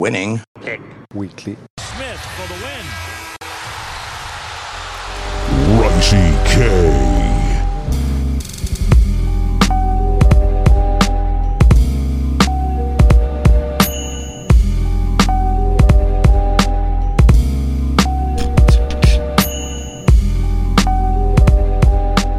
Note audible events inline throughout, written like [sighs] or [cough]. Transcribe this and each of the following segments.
Winning. Weekly. Smith for the win. Raunchy K.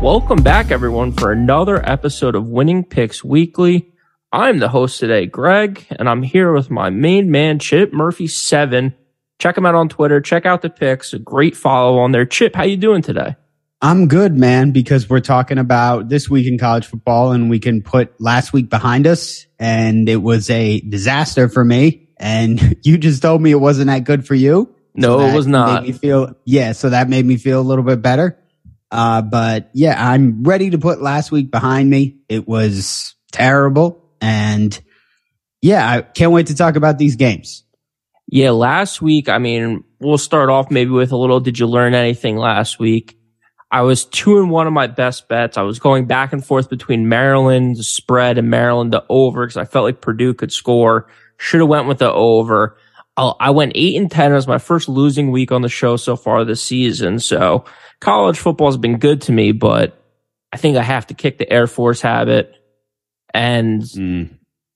Welcome back, everyone, for another episode of Winning Picks Weekly. I'm the host today, Greg, and I'm here with my main man, Chip Murphy7. Check him out on Twitter. Check out the picks. A great follow on there. Chip, how you doing today? I'm good, man, because we're talking about this week in college football and we can put last week behind us. And it was a disaster for me. And [laughs] you just told me it wasn't that good for you. No, So it was not. Made me feel, yeah. So that made me feel a little bit better. Uh, but yeah, I'm ready to put last week behind me. It was terrible. And yeah, I can't wait to talk about these games. Yeah, last week, I mean, we'll start off maybe with a little did you learn anything last week? I was two and one of my best bets. I was going back and forth between Maryland the spread and Maryland the over because I felt like Purdue could score. Should have went with the over. I'll- I went eight and ten. It was my first losing week on the show so far this season. So college football has been good to me, but I think I have to kick the Air Force habit. And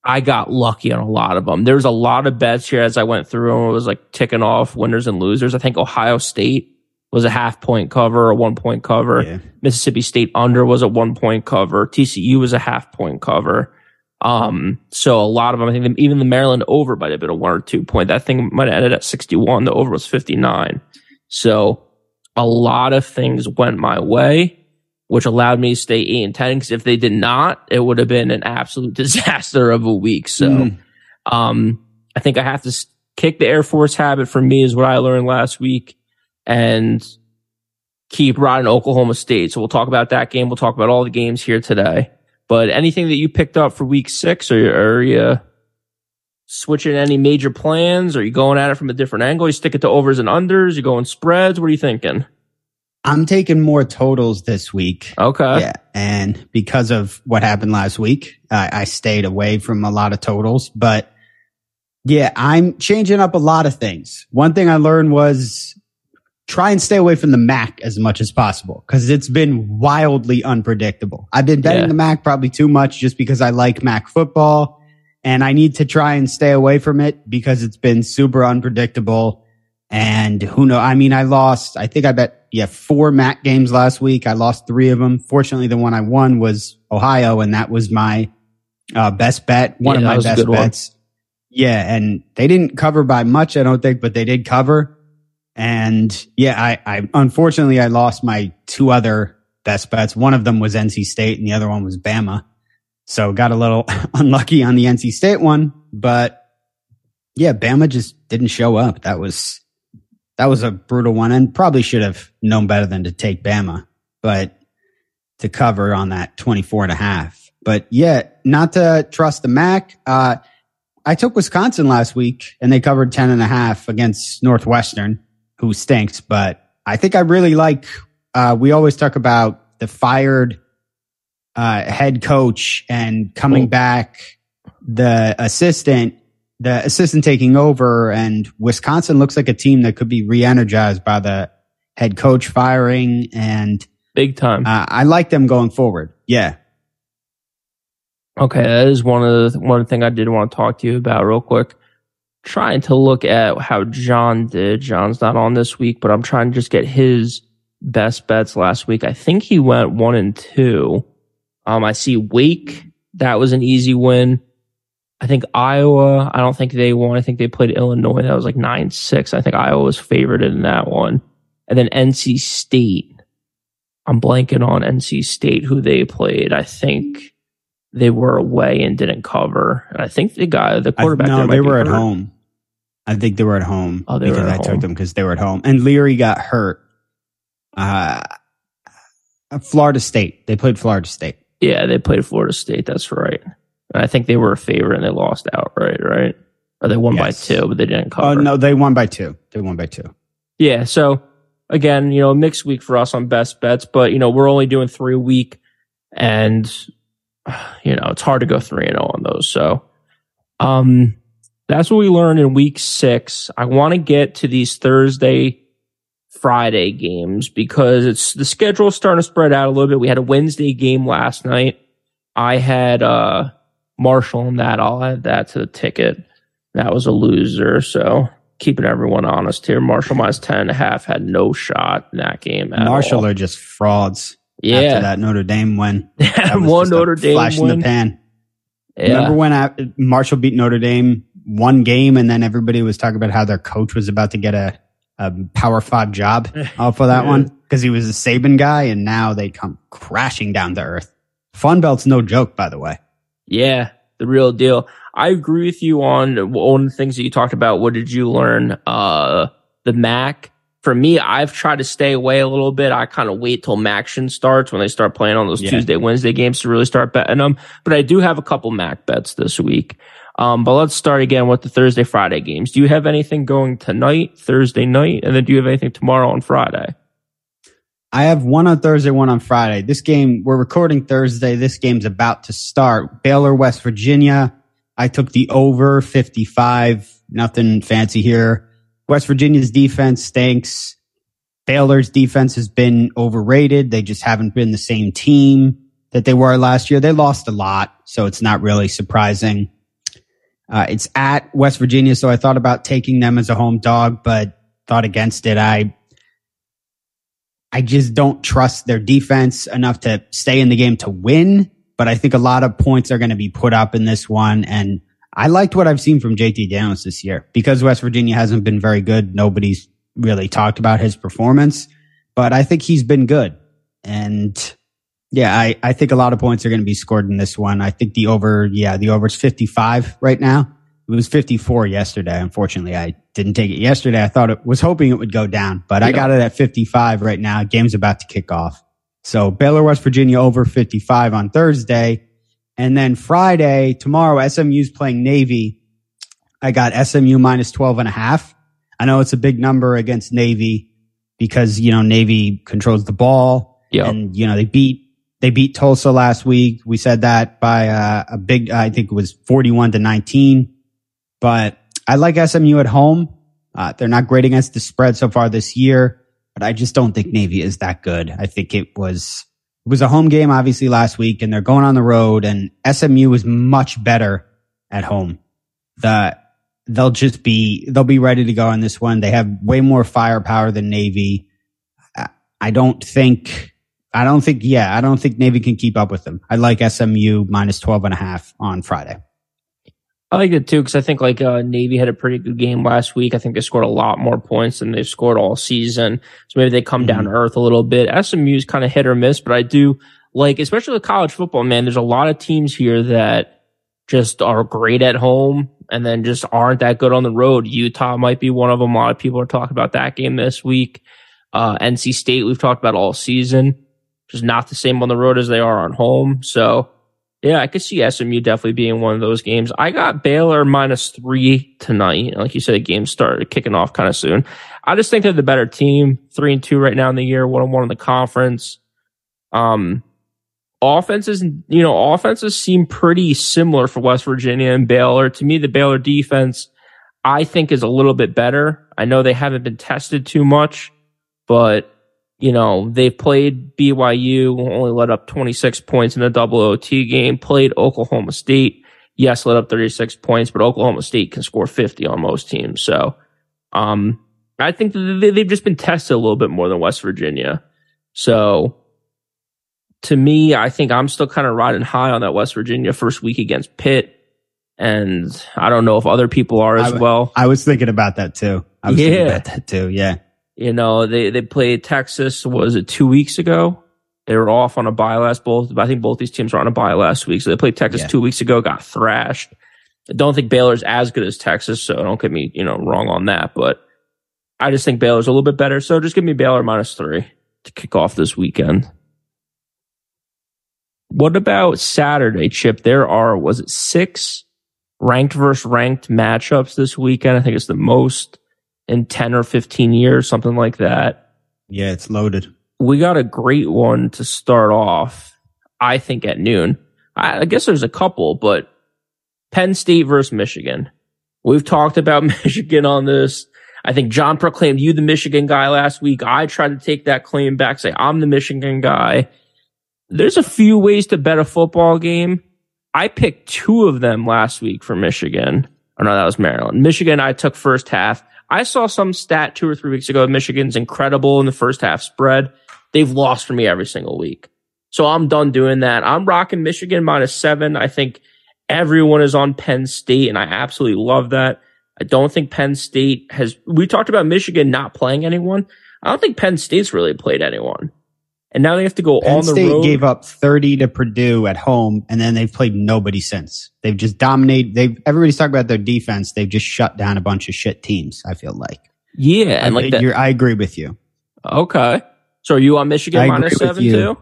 I got lucky on a lot of them. There was a lot of bets here as I went through and it was like ticking off winners and losers. I think Ohio State was a half point cover, a one point cover. Yeah. Mississippi State under was a one point cover. TCU was a half point cover. Um, so a lot of them, I think even the Maryland over might have been a one or two point. That thing might have ended at 61. The over was 59. So a lot of things went my way, which allowed me to stay eight and 10. Cause if they did not, it would have been an absolute [laughs] disaster of a week. So, Mm. um, I think I have to kick the Air Force habit for me is what I learned last week and keep riding Oklahoma State. So we'll talk about that game. We'll talk about all the games here today. But anything that you picked up for week six or are you switching any major plans? Are you going at it from a different angle? You stick it to overs and unders? You going spreads? What are you thinking? I'm taking more totals this week. Okay. Yeah. And because of what happened last week, I, I stayed away from a lot of totals, but yeah, I'm changing up a lot of things. One thing I learned was try and stay away from the Mac as much as possible because it's been wildly unpredictable. I've been betting Yeah. the Mac probably too much just because I like Mac football and I need to try and stay away from it because it's been super unpredictable. And who know? I mean, I lost, I think I bet, yeah, four MAC games last week. I lost three of them. Fortunately, the one I won was Ohio and that was my uh, best bet. One Yeah, of my best good one. bets. Yeah. And they didn't cover by much, I don't think, but they did cover. And yeah, I, I unfortunately I lost my two other best bets. One of them was NC State and the other one was Bama. So got a little [laughs] unlucky on the NC State one, but yeah, Bama just didn't show up. That was that was a brutal one and probably should have known better than to take Bama, but to cover on that 24 and a half. But yeah, not to trust the Mac. Uh, I took Wisconsin last week and they covered 10 and a half against Northwestern, who stinks, but I think I really like, uh, we always talk about the fired, uh, head coach and coming Oh. back, the assistant, the assistant taking over and Wisconsin looks like a team that could be re-energized by the head coach firing and, Big time. uh, I like them going forward. Yeah. Okay, that is one of the one thing I did want to talk to you about real quick. Trying to look at how John did. John's not on this week, but I'm trying to just get his best bets last week. I think he went one and two. Um, I see Wake. That was an easy win. I think Iowa. I don't think they won. I think they played Illinois. That was like nine six. I think Iowa was favored in that one. And then NC State. I'm blanking on NC State who they played. I think they were away and didn't cover. And I think the guy, the I- quarterback, no, there they were at hurt. home. I think they were at home. Oh, they were because at I took them because they were at home. And Leary got hurt. Uh, Florida State. They played Florida State. Yeah, they played Florida State. That's right. And I think they were a favorite and they lost outright, right? Or they won Yes. by two, but they didn't cover. Oh no, they won by two. They won by two. Yeah. So again, you know, mixed week for us on best bets, but you know, we're only doing three a week and [sighs] you know, it's hard to go three and zero on those. So, um, that's what we learned in week six. I want to get to these Thursday, Friday games because it's the schedule starting to spread out a little bit. We had a Wednesday game last night. I had, uh, Marshall and that. I'll add that to the ticket. That was a loser. So keeping everyone honest here. Marshall minus 10 and a half had no shot in that game. At Marshall all. are just frauds. yeah. After that Notre Dame win, [laughs] that one Notre Dame flash win. in the pan. Yeah. Remember when I, Marshall beat Notre Dame one game, and then everybody was talking about how their coach was about to get a, a Power Five job [laughs] off of that Yeah. one because he was a Saban guy, and now they come crashing down to earth. Fun Belt's no joke, by the way. Yeah, the real deal. I agree with you on one of the things that you talked about. What did you learn? Uh, the Mac. For me, I've tried to stay away a little bit. I kind of wait till Maction starts when they start playing on those Yeah. Tuesday, Wednesday games to really start betting them. But I do have a couple Mac bets this week. Um, but let's start again with the Thursday, Friday games. Do you have anything going tonight, Thursday night? And then do you have anything tomorrow on Friday? I have one on Thursday, one on Friday. This game, we're recording Thursday. This game's about to start. Baylor, West Virginia. I took the over 55. Nothing fancy here. West Virginia's defense stinks. Baylor's defense has been overrated. They just haven't been the same team that they were last year. They lost a lot, so it's not really surprising. Uh, it's at West Virginia, so I thought about taking them as a home dog, but thought against it. I I just don't trust their defense enough to stay in the game to win. But I think a lot of points are going to be put up in this one. And I liked what I've seen from JT Daniels this year because West Virginia hasn't been very good. Nobody's really talked about his performance, but I think he's been good. And yeah, I, I think a lot of points are going to be scored in this one. I think the over, yeah, the over is 55 right now. It was 54 yesterday. Unfortunately, I didn't take it yesterday. I thought it was hoping it would go down, but I got it at 55 right now. Game's about to kick off. So Baylor, West Virginia over 55 on Thursday. And then Friday, tomorrow, SMU's playing Navy. I got SMU minus 12 and a half. I know it's a big number against Navy because, you know, Navy controls the ball. Yep. And, you know, they beat, they beat Tulsa last week. We said that by uh, a big, I think it was 41 to 19. But I like SMU at home. Uh, they're not great against the spread so far this year, but I just don't think Navy is that good. I think it was, it was a home game, obviously last week and they're going on the road and SMU is much better at home. The, they'll just be, they'll be ready to go on this one. They have way more firepower than Navy. I- I don't think, I don't think, yeah, I don't think Navy can keep up with them. I like SMU minus 12 and a half on Friday. I like it too because I think like uh, Navy had a pretty good game last week. I think they scored a lot more points than they've scored all season. So maybe they come down to earth a little bit. SMU is kind of hit or miss, but I do like, especially with college football, man. There's a lot of teams here that just are great at home and then just aren't that good on the road. Utah might be one of them. A lot of people are talking about that game this week. Uh, NC State we've talked about all season, just not the same on the road as they are on home. So Yeah, I could see SMU definitely being one of those games. I got Baylor minus three tonight. Like you said, the game started kicking off kind of soon. I just think they're the better team. Three and two right now in the year, one and one in the conference. Um, offenses, you know, offenses seem pretty similar for West Virginia and Baylor. To me, the Baylor defense, I think, is a little bit better. I know they haven't been tested too much, but you know, they've played BYU, only let up 26 points in a double OT game, played Oklahoma State. Yes, let up 36 points, but Oklahoma State can score 50 on most teams. So, um, I think they've just been tested a little bit more than West Virginia. So, to me, I think I'm still kind of riding high on that West Virginia first week against Pitt. And I don't know if other people are as I, well. I was thinking about that too. I was Yeah. thinking about that too. Yeah. You know, they, they played Texas, was it two weeks ago? They were off on a bye last both. I think both these teams were on a bye last week. So they played Texas Yeah. two weeks ago, got thrashed. I don't think Baylor's as good as Texas, so don't get me, you know, wrong on that. But I just think Baylor's a little bit better. So just give me Baylor minus three to kick off this weekend. What about Saturday, Chip? There are, was it six ranked versus ranked matchups this weekend? I think it's the most in 10 or 15 years, something like that. Yeah. It's loaded. We got a great one to start off, I think, at noon. I, I guess there's a couple, but Penn State versus Michigan. We've talked about [laughs] Michigan on this. I think John proclaimed you the Michigan guy last week. I tried to take that claim back, say I'm the Michigan guy. There's a few ways to bet a football game. I picked two of them last week for Michigan. Oh no, that was Maryland. Michigan, I took first half. I saw some stat two or three weeks ago. Michigan's incredible in the first half spread. They've lost for me every single week. So I'm done doing that. I'm rocking Michigan minus seven. I think everyone is on Penn State and I absolutely love that. I don't think Penn State has, we talked about Michigan not playing anyone. I don't think Penn State's really played anyone. And now they have to go Penn on the State road. gave up 30 to Purdue at home, and then they've played nobody since. They've just dominated. They've everybody's talking about their defense. They've just shut down a bunch of shit teams. I feel like. yeah. And I, like that. you're- I agree with you. Okay. So are you on Michigan I minus seven too?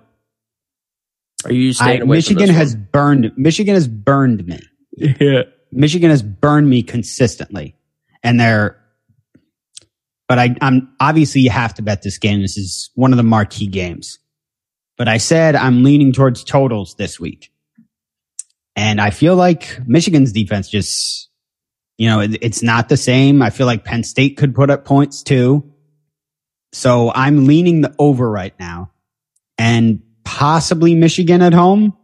Are you I, away Michigan has burned. Michigan has burned me. yeah. Michigan has burned me consistently, and they're. But I, I'm obviously you have to bet this game. This is one of the marquee games. But I said I'm leaning towards totals this week, and I feel like Michigan's defense just, you know, it, it's not the same. I feel like Penn State could put up points too. So I'm leaning the over right now, and possibly Michigan at home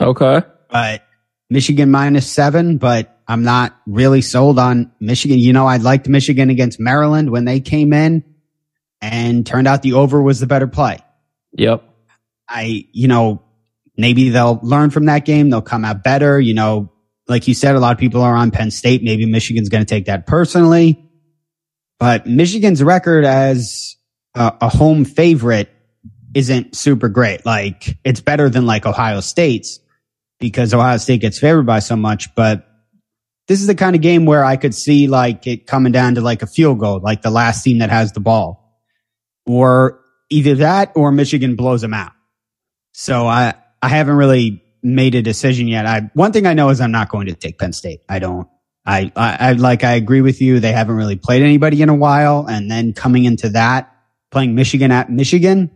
Okay. but Michigan minus seven, but I'm not really sold on Michigan. You know, I liked Michigan against Maryland when they came in and turned out the over was the better play. Yep. I, you know, maybe they'll learn from that game. They'll come out better. You know, like you said, a lot of people are on Penn State. Maybe Michigan's going to take that personally, but Michigan's record as a, a home favorite isn't super great. Like it's better than like Ohio State's because Ohio State gets favored by so much, but this is the kind of game where I could see like it coming down to like a field goal, like the last team that has the ball or either that or Michigan blows them out. So I, I haven't really made a decision yet. I, one thing I know is I'm not going to take Penn State. I don't, I, I, I like, I agree with you. They haven't really played anybody in a while. And then coming into that, playing Michigan at Michigan,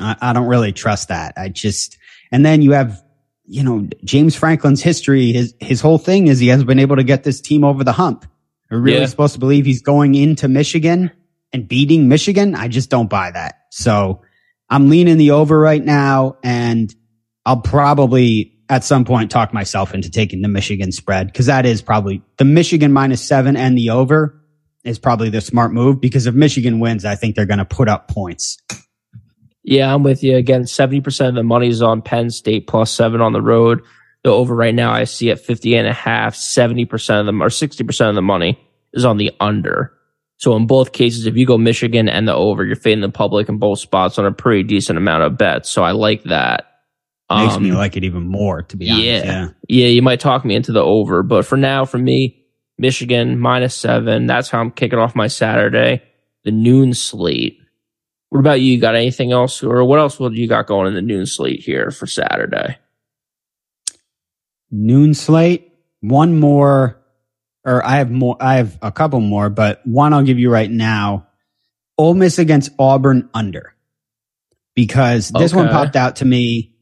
I, I don't really trust that. I just, and then you have, you know, James Franklin's history, his, his whole thing is he hasn't been able to get this team over the hump. We're really Yeah. supposed to believe he's going into Michigan and beating Michigan. I just don't buy that. So I'm leaning the over right now and I'll probably at some point talk myself into taking the Michigan spread because that is probably the Michigan minus seven and the over is probably the smart move because if Michigan wins, I think they're going to put up points. Yeah, I'm with you. Again, 70% of the money is on Penn State plus seven on the road. The over right now I see at 50 and a half, 70% of them or 60% of the money is on the under. So in both cases, if you go Michigan and the over, you're fading the public in both spots on a pretty decent amount of bets. So I like that. Makes me Um, like it even more, to be honest. yeah. Yeah. Yeah, you might talk me into the over, but for now, for me, Michigan minus seven. That's how I'm kicking off my Saturday. The noon slate. What about you? You Got anything else, or what else would you got going in the noon slate here for Saturday? noon slate. One more, or I have more. I have a couple more, but one I'll give you right now. Ole Miss against Auburn under, because this one popped out to me.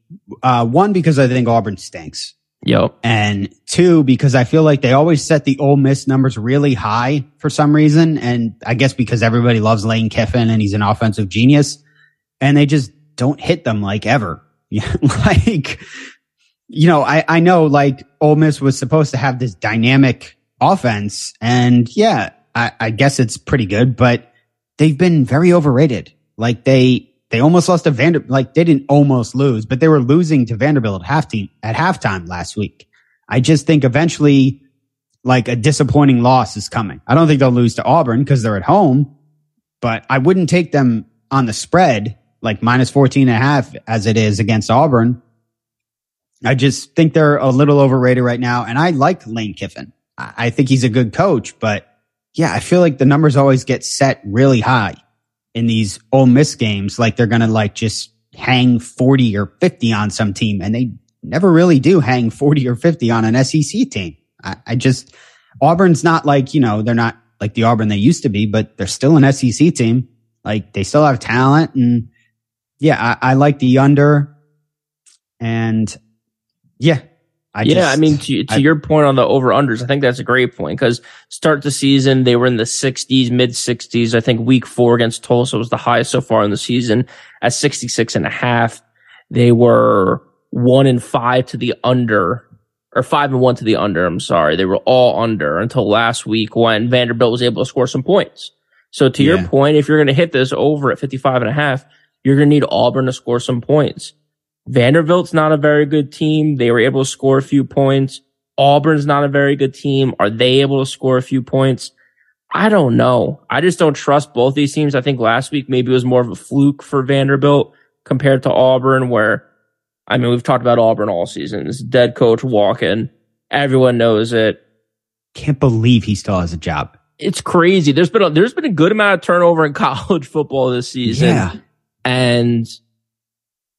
Uh, one because I think Auburn stinks, Yep. and two because I feel like they always set the Ole Miss numbers really high for some reason, and I guess because everybody loves Lane Kiffin and he's an offensive genius, and they just don't hit them like ever. [laughs] Like you know, I, I know like Ole Miss was supposed to have this dynamic offense and yeah, I, I guess it's pretty good, but they've been very overrated. Like they, they almost lost to Vanderbilt. like they didn't almost lose, but they were losing to Vanderbilt at half team, at halftime last week. I just think eventually like a disappointing loss is coming. I don't think they'll lose to Auburn because they're at home, but I wouldn't take them on the spread like minus 14 and a half as it is against Auburn. I just think they're a little overrated right now. And I like Lane Kiffin. I think he's a good coach, but yeah, I feel like the numbers always get set really high in these Ole Miss games. Like they're going to like just hang 40 or 50 on some team and they never really do hang 40 or 50 on an SEC team. I, I just, Auburn's not like, you know, they're not like the Auburn they used to be, but they're still an SEC team. Like they still have talent and yeah, I, I like the under and yeah, I yeah, just- I mean, to, to I- your point on the over unders, I think that's a great point because start the season, they were in the 60s, mid 60s. I think week four against Tulsa was the highest so far in the season at 66 and a half. They were one and five to the under or five and one to the under. I'm sorry. They were all under until last week when Vanderbilt was able to score some points. So to your point, if you're going to hit this over at 55 and a half, you're going to need Auburn to score some points. Vanderbilt's not a very good team. They were able to score a few points. Auburn's not a very good team. Are they able to score a few points? I don't know. I just don't trust both these teams. I think last week maybe it was more of a fluke for Vanderbilt compared to Auburn, where, I mean, we've talked about Auburn all season. This dead coach walking. Everyone knows it. can't believe he still has a job. It's crazy. There's been a, there's been a good amount of turnover in [laughs] college football this season. Yeah. and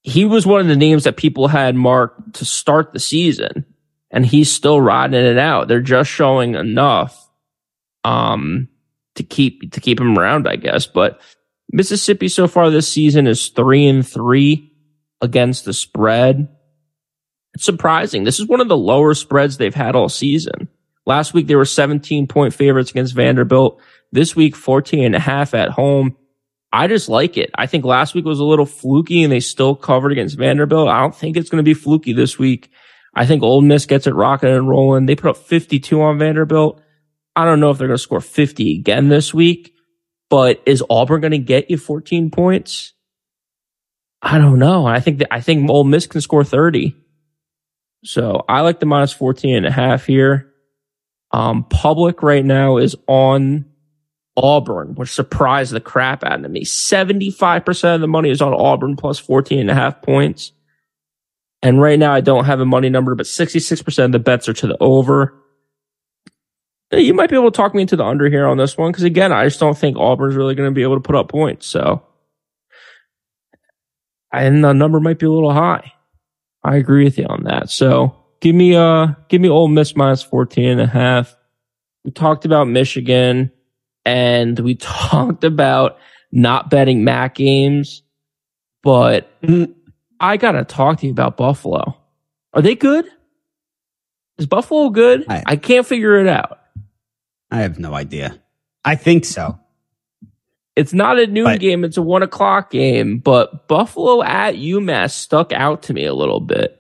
he was one of the names that people had marked to start the season and he's still riding it out. They're just showing enough um to keep to keep him around i guess. But mississippi so far this season is three and three against the spread. It's surprising. This is one of the lower spreads they've had all season. Last week they were 17 point favorites against vanderbilt. This week 14 and a half at home I just like it. I think last week was a little fluky and they still covered against Vanderbilt. I don't think it's going to be fluky this week. I think Ole Miss gets it rocking and rolling. They put up 52 on Vanderbilt. I don't know if they're going to score 50 again this week, but is Auburn going to get you 14 points? I don't know. I think that, I think Ole Miss can score 30. So I like the minus 14 and a half here. Um, public right now is on Auburn, which surprised the crap out of me. 75% of the money is on Auburn plus 14 and a half points. And right now I don't have a money number, but 66% of the bets are to the over. You might be able to talk me into the under here on this one. Cause again, I just don't think Auburn's really going to be able to put up points. So, and the number might be a little high. I agree with you on that. So give me, uh, give me Ole Miss minus 14 and a half. We talked about Michigan and we [laughs] talked about not betting MAC games, but mm-hmm. I gotta talk to you about Buffalo. Are they good? Is Buffalo good? I- I can't figure it out. I have no idea. I think so. It's not a noon But- game, it's a one o'clock game, but Buffalo at UMass stuck out to me a little bit.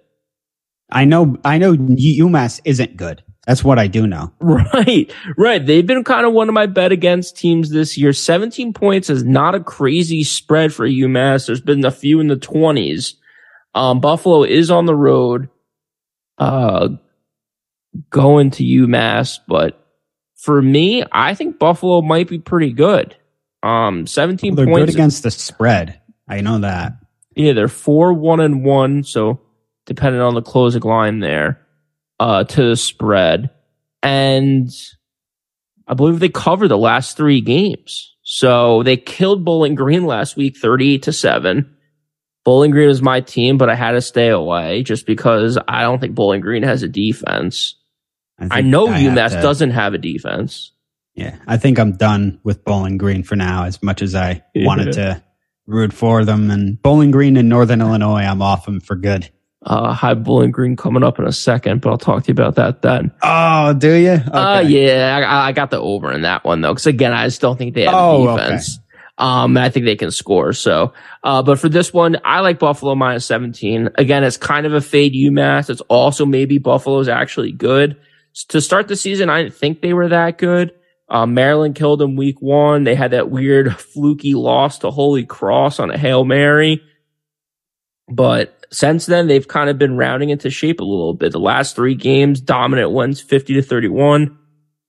I know. I know UMass isn't good. That's what I do know. [laughs] Right, right. They've been kind of one of my bet against teams this year. 17 points is not a crazy spread for UMass. There's been a few in the 20s. Um, Buffalo is on the road, uh, going to UMass, but for me, I think Buffalo might be pretty good. Um, 17 They're points. good against the spread. I know that. Yeah, they're four, one, and one. So depending on the closing line there, uh, to the spread. And I believe they covered the last three games. So they killed Bowling Green last week, 38 to seven. Bowling Green is my team, but I had to stay away just because I don't think Bowling Green has a defense. I, I know I UMass to, doesn't have a defense. Yeah, I think I'm done with Bowling Green for now. As much as I yeah. wanted to root for them, and Bowling Green in Northern Illinois, I'm off them for good. Uh, high Bowling Green coming up in a second, but I'll talk to you about that then. Oh, do you? Okay. Uh, yeah, I, I, got the over in that one though, because again, I just don't think they have oh, defense. Okay. Um, I think they can score. So, uh, but for this one, I like Buffalo minus 17. Again, it's kind of a fade UMass. It's also maybe Buffalo's actually good. To start the season, I didn't think they were that good. Um, Maryland killed them week one. They had that weird [laughs] fluky loss to Holy Cross on a Hail Mary. But since then, they've kind of been rounding into shape a little bit. The last three games, dominant ones, 50 to 31.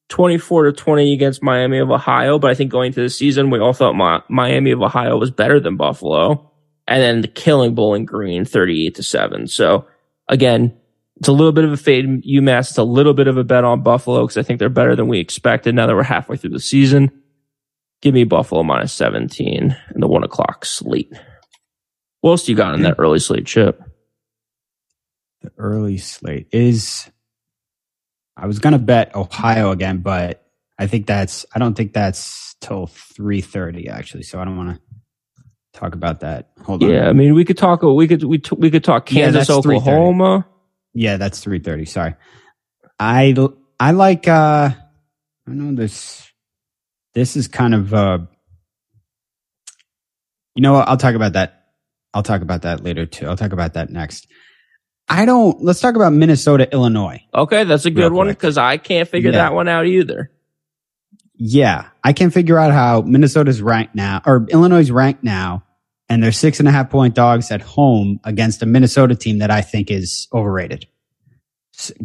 24 to 20 against Miami of Ohio. But I think going to the season, we all thought Miami of Ohio was better than Buffalo. And then the killing Bowling Green 38 to 7. So again, it's a little bit of a fade UMass. It's a little bit of a bet on Buffalo because I think they're better than we expected now that we're halfway through the season. Give me Buffalo minus 17 in the one o'clock slate. What else do you got in that early slate chip? The early slate is I was gonna bet Ohio again, but I think that's I don't think that's till three thirty actually. So I don't want to talk about that. Hold on. Yeah, I mean we could talk. We could we we could talk Kansas, yeah, Oklahoma. Yeah, that's three thirty. Sorry. I I like. uh I know this. This is kind of. uh You know what? I'll talk about that. I'll talk about that later too. I'll talk about that next. I don't. Let's talk about Minnesota, Illinois. Okay, that's a good one because I can't figure yeah. that one out either. Yeah, I can't figure out how Minnesota's ranked now or Illinois' ranked now, and they're six and a half point dogs at home against a Minnesota team that I think is overrated.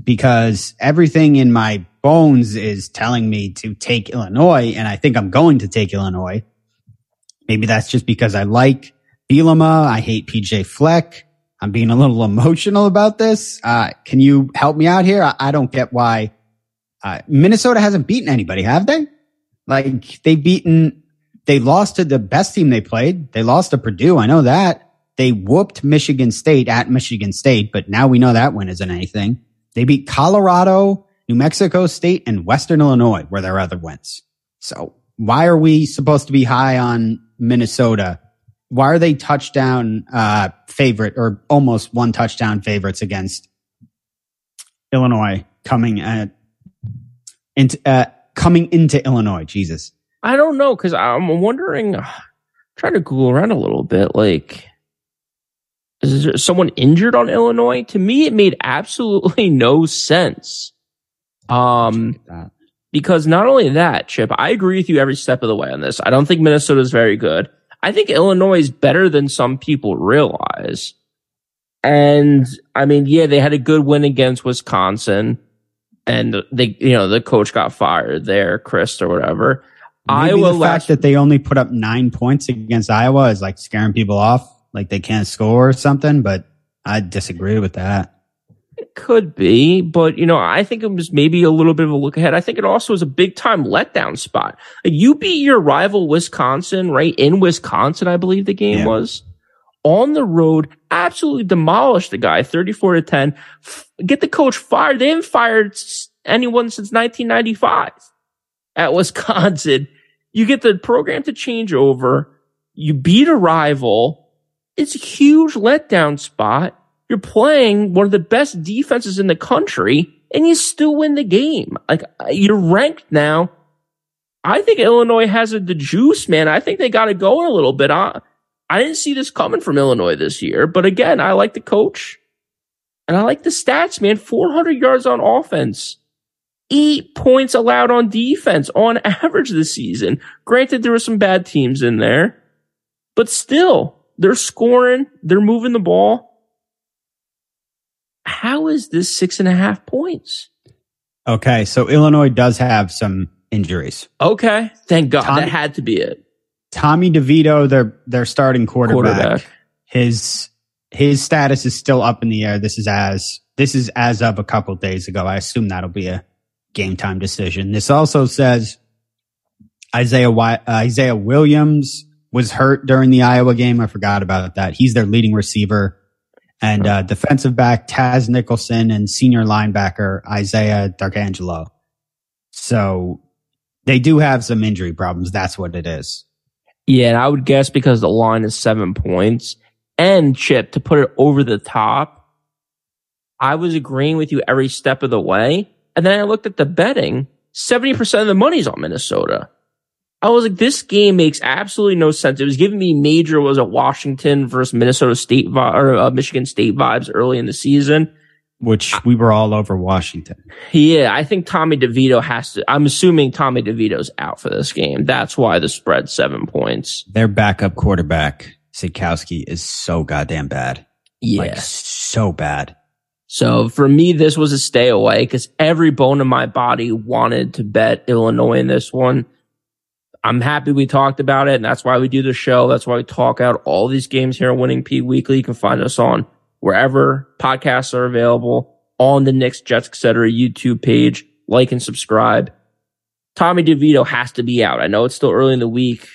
Because everything in my bones is telling me to take Illinois, and I think I'm going to take Illinois. Maybe that's just because I like Bielema. I hate PJ Fleck. I'm being a little [laughs] emotional about this. Uh, can you help me out here? I, I don't get why uh, Minnesota hasn't beaten anybody, have they? Like they beaten, they lost to the best team they played. They lost to Purdue. I know that. They whooped Michigan State at Michigan State, but now we know that win isn't anything. They beat Colorado, New Mexico State, and Western Illinois were their other wins. So why are we supposed to be high on Minnesota why are they touchdown uh, favorite or almost one touchdown favorites against Illinois coming at into uh, coming into Illinois? Jesus, I don't know because I'm wondering. Uh, trying to Google around a little bit, like. Is there someone injured on Illinois? To me, it made absolutely [laughs] no sense. Um, because not only that, Chip, I agree with you every step of the way on this. I don't think Minnesota is very good. I think Illinois is better than some people realize. And I mean, yeah, they had a good win against Wisconsin and they, you know, the coach got fired there, Chryst or whatever. Maybe Iowa the fact last- that they only put up nine points against Iowa is like scaring people off, like they can't score or something, but I disagree with that. It could be, but you know, I think it was maybe a little bit of a look ahead. I think it also was a big time letdown spot. You beat your rival Wisconsin, right? In Wisconsin, I believe the game yeah. was on the road, absolutely demolished the guy 34 to 10. Get the coach fired. They haven't fired anyone since 1995 at [laughs] Wisconsin. You get the program to change over. You beat a rival. It's a huge letdown spot you're playing one of the best defenses in the country and you still win the game. Like you're ranked now. I think Illinois has the juice, man. I think they got it going a little bit. I, I didn't see this coming from Illinois this year, but again, I like the coach and I like the stats, man. 400 yards on offense, eight points allowed on defense on [laughs] average this season. Granted, there were some bad teams in there, but still they're scoring. They're moving the ball how is this six and a half points? Okay, so Illinois does have some injuries. Okay, thank God Tommy, that had to be it. Tommy DeVito, their their starting quarterback, quarterback. His his status is still up in the air. This is as this is as of a couple of days ago. I assume that'll be a game time decision. This also says Isaiah uh, Isaiah Williams was hurt during the Iowa game. I forgot about that. He's their leading receiver. And uh, defensive back Taz Nicholson and senior linebacker Isaiah Darkangelo. So they do have some injury problems. That's what it is. Yeah, and I would guess because the line is seven points and Chip to put it over the top. I was agreeing with you every step of the way. And then I looked at the betting. 70% of the money's on Minnesota. I was like, this game makes absolutely no sense. It was giving me major, was it Washington versus Minnesota State or uh, Michigan State vibes early in the season. Which we were all over Washington. Yeah, I think Tommy DeVito has to. I'm assuming Tommy DeVito's out for this game. That's why the spread seven points. Their backup quarterback, Sitkowski, is so goddamn bad. Yeah. Like, so bad. So for me, this was a stay away because every bone in my body wanted to bet Illinois in this one. I'm happy we talked about it, and that's why we do the show. That's why we talk out all these games here on Winning P Weekly. You can find us on wherever podcasts are available, on the Knicks, Jets, etc. YouTube page. Like and subscribe. Tommy DeVito has to be out. I know it's still early in the week.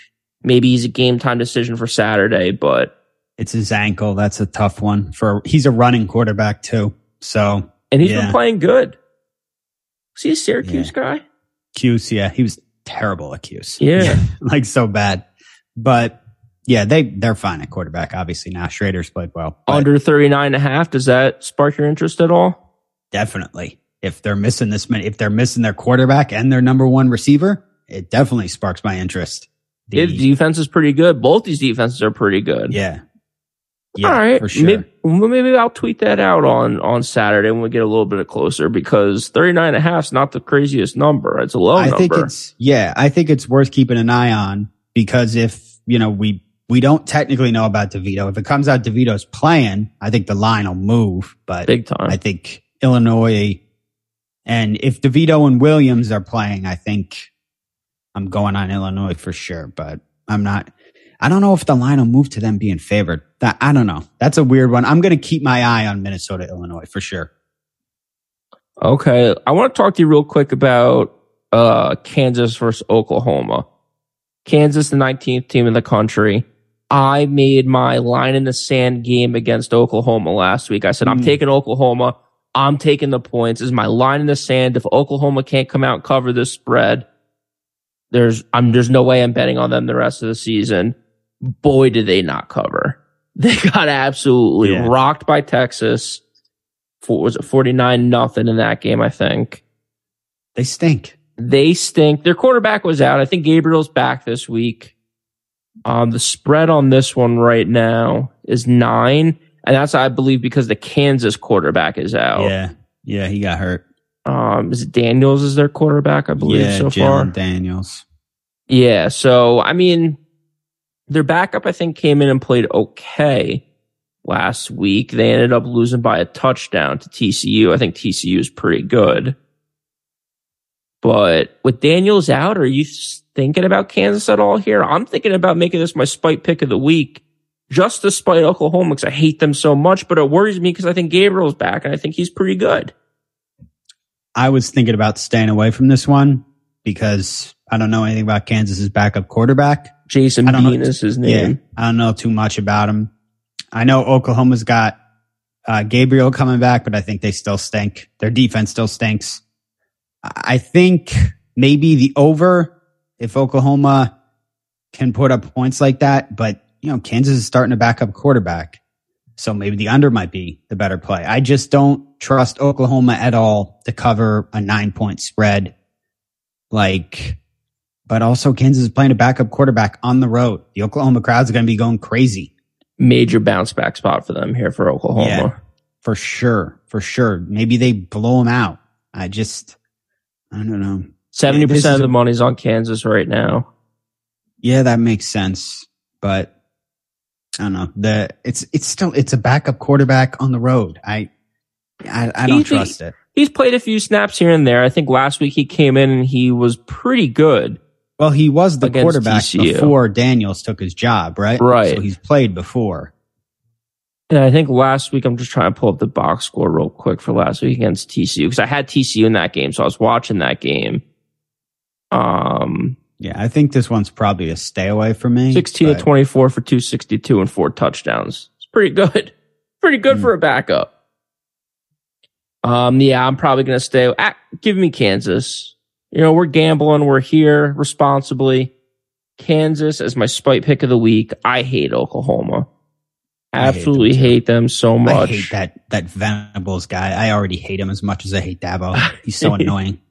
Maybe he's a game time decision for Saturday, but It's his ankle. That's a tough one for, he's a running quarterback too. So, and he's Yeah. been playing good. Was he a Syracuse guy? Cuse, yeah, he was terrible at Cuse. Yeah. [laughs] like so bad. But yeah, they, they're fine at quarterback. Obviously now Shrader's played well. Under 39 and a half. Does that spark your interest at all? definitely. If they're missing this many, if they're missing their quarterback and their number one receiver, it definitely sparks my interest. The- the defense is pretty good. Both these defenses are pretty good. yeah. Yeah, All right. for sure. Maybe, maybe I'll tweet that out on, on Saturday when we get a little bit closer because 39 and a half is not the craziest number. It's a low I number. think it's yeah, I think it's worth keeping an eye on because if you know we we don't technically know about DeVito. If it comes out DeVito's playing, I think the line will move. But big time. I think Illinois and if DeVito and Williams are playing, I think I'm going on Illinois for sure. But I'm not. I don't know if the line will move to them being favored. That I don't know. That's a weird one. I'm going to keep my eye on Minnesota, Illinois for sure. Okay. I want to talk to you real quick about uh, Kansas versus Oklahoma. Kansas, the 19th team in the country. I made my line in the sand game against Oklahoma last week. I said, I'm Mm. taking Oklahoma. I'm taking the points. This is my line in the sand. If Oklahoma can't come out and cover this spread, there's I'm there's no way I'm betting on them the rest of the season. Boy, did they not cover. [laughs] They got absolutely Yeah. rocked by Texas. For, was it 49 nothing in that game, I think. They stink. They stink. Their quarterback was out. I think Gabriel's back this week. Um, the spread on this one right now is nine. And that's, I believe, because the Kansas quarterback is out. Yeah, yeah, he got hurt. Um, is it Daniels is their quarterback, I believe, yeah, so Jalon far? Daniels. Yeah. So, I mean, their backup, I think, came in and played okay last week. They ended up losing by a touchdown to TCU. I think TCU is pretty good. But with Daniels out, are you thinking about Kansas at all here? I'm thinking about making this my spite pick of the week just to spite Oklahoma because I hate them so much, but it worries me because I think Gabriel's back and I think he's pretty good. I was thinking about staying away from this one because I don't know anything about Kansas's backup quarterback. Jason don't know. Is his Yeah. I don't know too much about him. I know Oklahoma's got uh, Gabriel coming back, but I think they still stink. Their defense still stinks. I think maybe the over if Oklahoma can put up points like that, but you know, Kansas is starting to back up quarterback. So maybe the under might be the better play. I just don't trust Oklahoma at all to cover a nine point spread. Like, but also Kansas is playing a backup quarterback on the road. The Oklahoma crowd's are going to be going crazy Major bounce back spot for them here for Oklahoma. Yeah. for sure. For sure. Maybe they blow them out. I just, I don't know. Seventy Yeah, this percent is of the money's on Kansas right now. Yeah, that makes sense. But I don't know. The it's it's still it's a backup quarterback on the road. I I, I don't the- trust it. He's played a few snaps here and there. I think last week he came in and he was pretty good. Well, he was the quarterback TCU. before Daniels took his job, right? Right. So he's played before. And I think last week I'm just trying to pull up the box score real quick for last week against TCU because I had TCU in that game, so I was watching that game. Um, Yeah, I think this one's probably a stay away for me. 16 to 24 for 262 and four touchdowns. It's pretty good. [laughs] Pretty good Hmm. for a backup. Um, yeah, I'm probably going to stay. Ah, give me Kansas. You know, we're gambling. We're here responsibly. Kansas as my spite pick of the week. I hate Oklahoma. I hate them Absolutely hate them so much. I hate that that Venables guy. I already hate him as much as I hate Dabo. [laughs] He's so annoying. [laughs]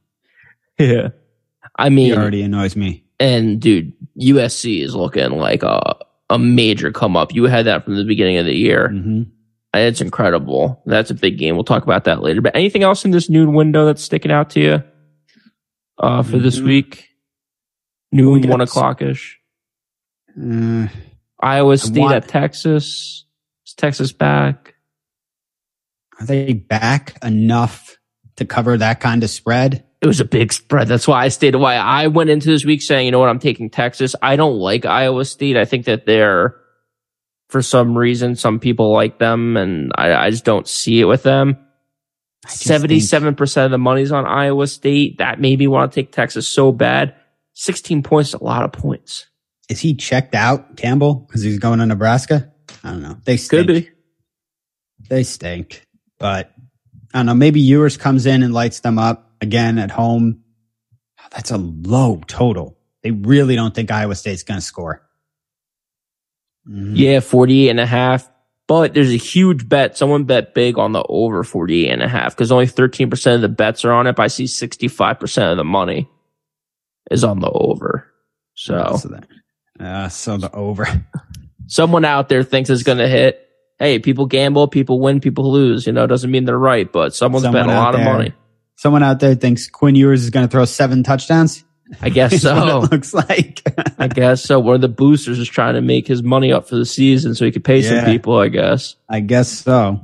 Yeah. I mean, He already annoys me. and dude, USC is looking like a, a major come up. You had that from the beginning of the year. hmm It's incredible. That's a big game. We'll talk about that later. But anything else in this noon window that's sticking out to you uh, for this Mhm. week? Noon, one o'clock ish. Uh, Iowa State want- at Texas. Is Texas back? are they back enough to cover that kind of spread? It was a big spread. That's why I stayed away. I went into this week saying, you know what, I'm taking Texas. I don't like Iowa State. I think that they're, for some reason, some people like them, and I, I just don't see it with them. Think- 77% of the money's on Iowa State. That made me want to take Texas so bad. 16 points a lot of points. Is he checked out, Campbell, because he's going to Nebraska? I don't know. They Could stink. be. They stink. But I don't know. Maybe Ewers comes in and lights them up again at home. That's a low total. They really don't think Iowa State's going to score. Mhm. Yeah, 48 and a half. But there's a huge bet. Someone bet big on the over 48 and a half because only 13% of the bets are on it. But I see 65% of the money is on the over. So So, that, uh, so the over. [laughs] someone out there thinks it's going to hit. Hey, people gamble, people win, people lose. You know, doesn't mean they're right, but someone's Someone betting a lot of money. Someone out there thinks Quinn Ewers is going to throw seven touchdowns. I guess [laughs] so. looks like. I guess so. One of the boosters is trying to make his money up for the season so he could pay some people, I guess. I guess so.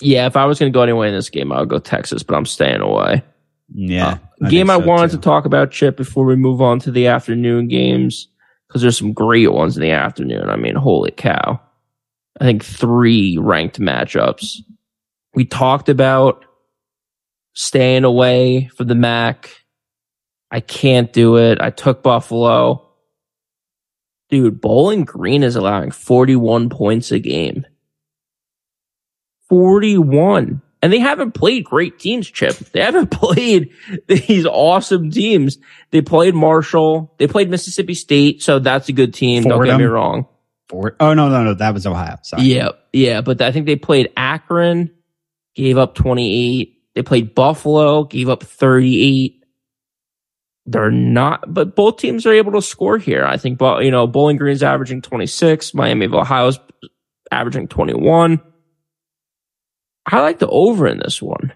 Yeah, if I was going to go anyway in this game, I would go Texas, but I'm staying away. Yeah. Uh, game think I so, wanted too. to talk about, Chip, before we move on to the afternoon games, because there's some great ones in the afternoon. I mean, holy cow. I think three ranked matchups. We talked about staying away from the MAC. I can't do it. I took Buffalo. Dude, Bowling Green is allowing 41 points a game. 41. And they haven't played great teams, Chip. They haven't [laughs] played these awesome teams. They played Marshall. They played Mississippi State. So that's a good team. Don't get me Fordham. wrong. oh, no, no, no. That was Ohio. Sorry. Yeah. Yeah. But I think they played Akron, gave up 28. They played Buffalo, gave up 38. They're not, but both teams are able to score here. I think, but you know, Bowling Green's averaging 26. Miami of Ohio's averaging 21. I like the over in this one.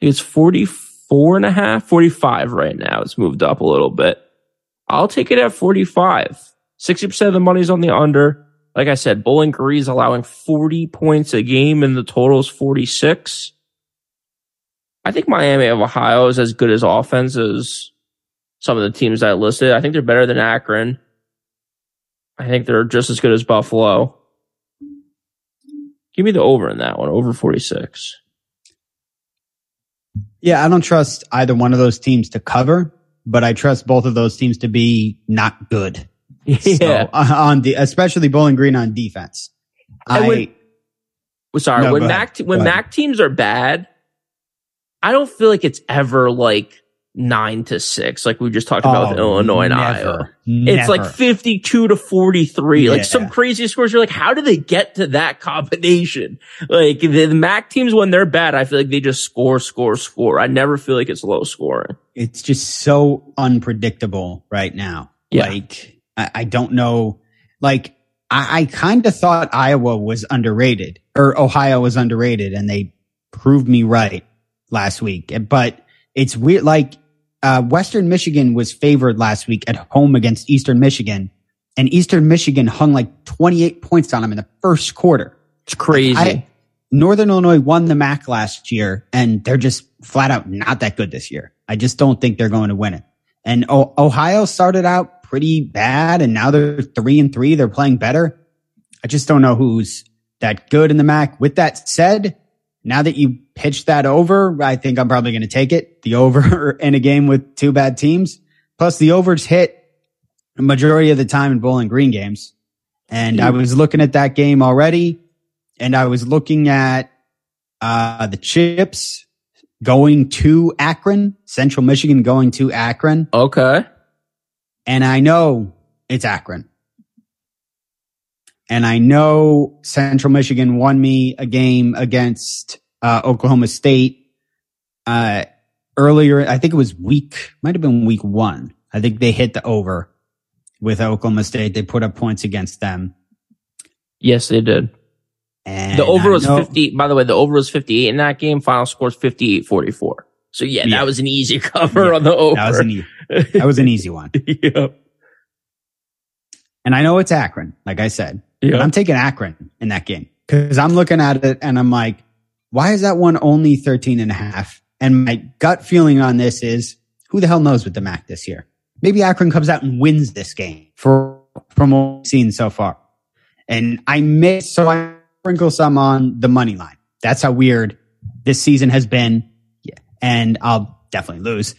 It's 44 and a half, 45 right now. It's moved up a little bit. I'll take it at 45. 60% of the money's on the under. Like I said, Bowling Green's allowing 40 points a game and the total is 46. I think Miami of Ohio is as good as offense as some of the teams I listed. I think they're better than Akron. I think they're just as good as Buffalo. Give me the over in that one, over 46. Yeah, I don't trust either one of those teams to cover, but I trust both of those teams to be not good. [laughs] Yeah. So, uh, on the, especially Bowling Green on defense. I, Sorry, No, when Mac ahead. when Mac teams are bad, I don't feel like it's ever like nine to six, like we just talked about with Oh, Illinois and never. Iowa. It's like fifty-two to forty-three, like some crazy scores. You're like, how do they get to that combination? Like the, the Mac teams, when they're bad, I feel like they just score, score, score. I never feel like it's low scoring. it's just so unpredictable right now. Yeah. Like, I, I don't know. Like, I, I kind of thought Iowa was underrated or Ohio was underrated and they proved me right last week. But it's weird. Like, uh, Western Michigan was favored last week at home against Eastern Michigan and Eastern Michigan hung like 28 points on them in the first quarter. It's crazy. I- Northern Illinois won the MAC last year and they're just flat out not that good this year. I just don't think they're going to win it. And o- Ohio started out pretty bad and now they're three and three. They're playing better. I just don't know who's that good in the MAC. With that said, now that you pitched that over, I think I'm probably going to take it. The over [laughs] in a game with two bad teams. Plus the overs hit the majority of the time in Bowling Green games. And I was looking at that game already and I was looking at, uh, the chips going to Akron, Central Michigan going to Akron. Okay. And I know it's Akron. And I know Central Michigan won me a game against uh, Oklahoma State uh, earlier. I think it was week, might have been week one. I think they hit the over with Oklahoma State. They put up points against them. Yes, they did. And The over I was know- 50. By the way, the over was 58 in that game. Final score is 58 44. So yeah, Yeah. that was an easy [laughs] cover Yeah, on the over. That was an, e- that was an easy one. [laughs] yeah. And I know it's Akron, like I said. But I'm taking Akron in that game because I'm looking at it and I'm like, why is that one only 13 and a half? And my gut feeling on this is who the hell knows with the MAC this year? Maybe Akron comes out and wins this game for, from what we've seen so far. And I may, so I sprinkle some on the money line. That's how weird this season has been. Yeah. And I'll definitely lose,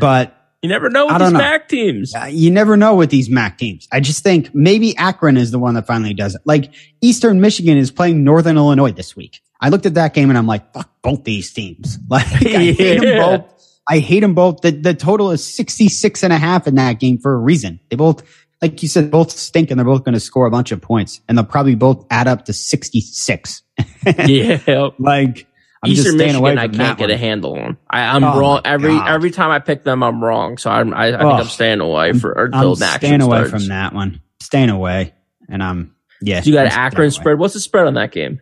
but You never know with these know. MAC teams. uh, you never know with these MAC teams. I just think maybe Akron is the one that finally does it. Like Eastern Michigan is playing Northern Illinois this week. I looked at that game and I'm like, fuck both these teams. [laughs] Like I hate them [laughs] both. I hate them both. The, the total is 66 and a half in that game for a reason. They both, like you said, both stink and they're both going to score a bunch of points and they'll probably both add up to 66. [laughs] yeah. Like I'm just Eastern staying away Michigan, I can't get a handle on. I, I'm Oh wrong every God. every time I pick them. I'm wrong. So I'm, I, I think Oh. I'm staying away for until I'm staying away starts. from that one. Staying away. And I'm, yeah. So you got I'm an staying Akron spread. What's the spread on that game?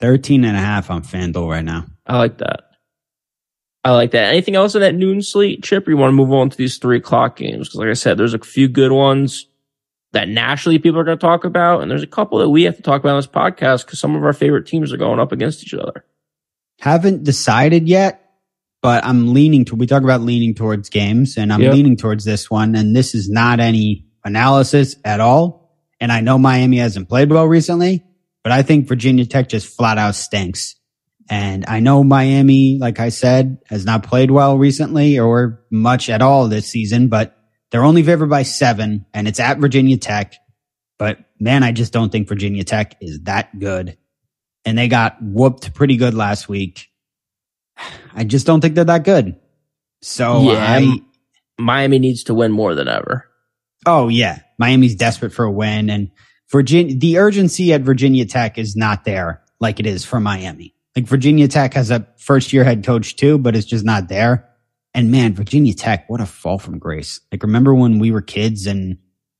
13 and a half on FanDuel right now. I like that. I like that. Anything else in that noon slate, Chip? Or you want to move on to these three o'clock games? Because, like I said, there's a few good ones that nationally people are going to talk about, and there's a couple that we have to talk about on this podcast because some of our favorite teams are going up against each other. Haven't decided yet, but I'm leaning to, we talk about leaning towards games and I'm Yep. leaning towards this one. And this is not any analysis at all. And I know Miami hasn't played well recently, but I think Virginia Tech just flat out stinks. And I know Miami, like I said, has not played well recently or much at all this season, but they're only favored by seven and it's at Virginia Tech. But man, I just don't think Virginia Tech is that good. And they got whooped pretty good last week. I just don't think they're that good. So Yeah, I, Miami needs to win more than ever. oh yeah, Miami's desperate for a win and Virginia, the urgency at Virginia Tech is not there like it is for Miami. Like Virginia Tech has a first year head coach too, but it's just not there. And man, Virginia Tech, what a fall from grace. Like remember when we were kids and,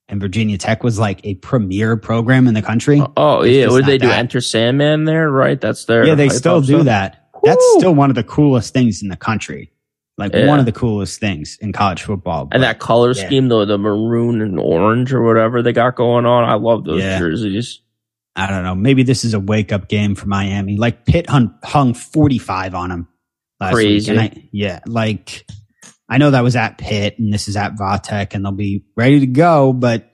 and Virginia Tech was like a premier program in the country? Oh, oh It's yeah, what did they do? that. Enter Sandman there, right? That's their Yeah, they still do stuff. that. That's still one of the coolest things in the country. Like Yeah. one of the coolest things in college football. And that color yeah. scheme, though, the maroon and orange or whatever they got going on, I love those Yeah. jerseys. I don't know. Maybe this is a wake up game for Miami. Like Pitt hung, hung 45 on them last Crazy. week. And I, yeah, like I know that was at Pitt and this is at Va Tech and they'll be ready to go, but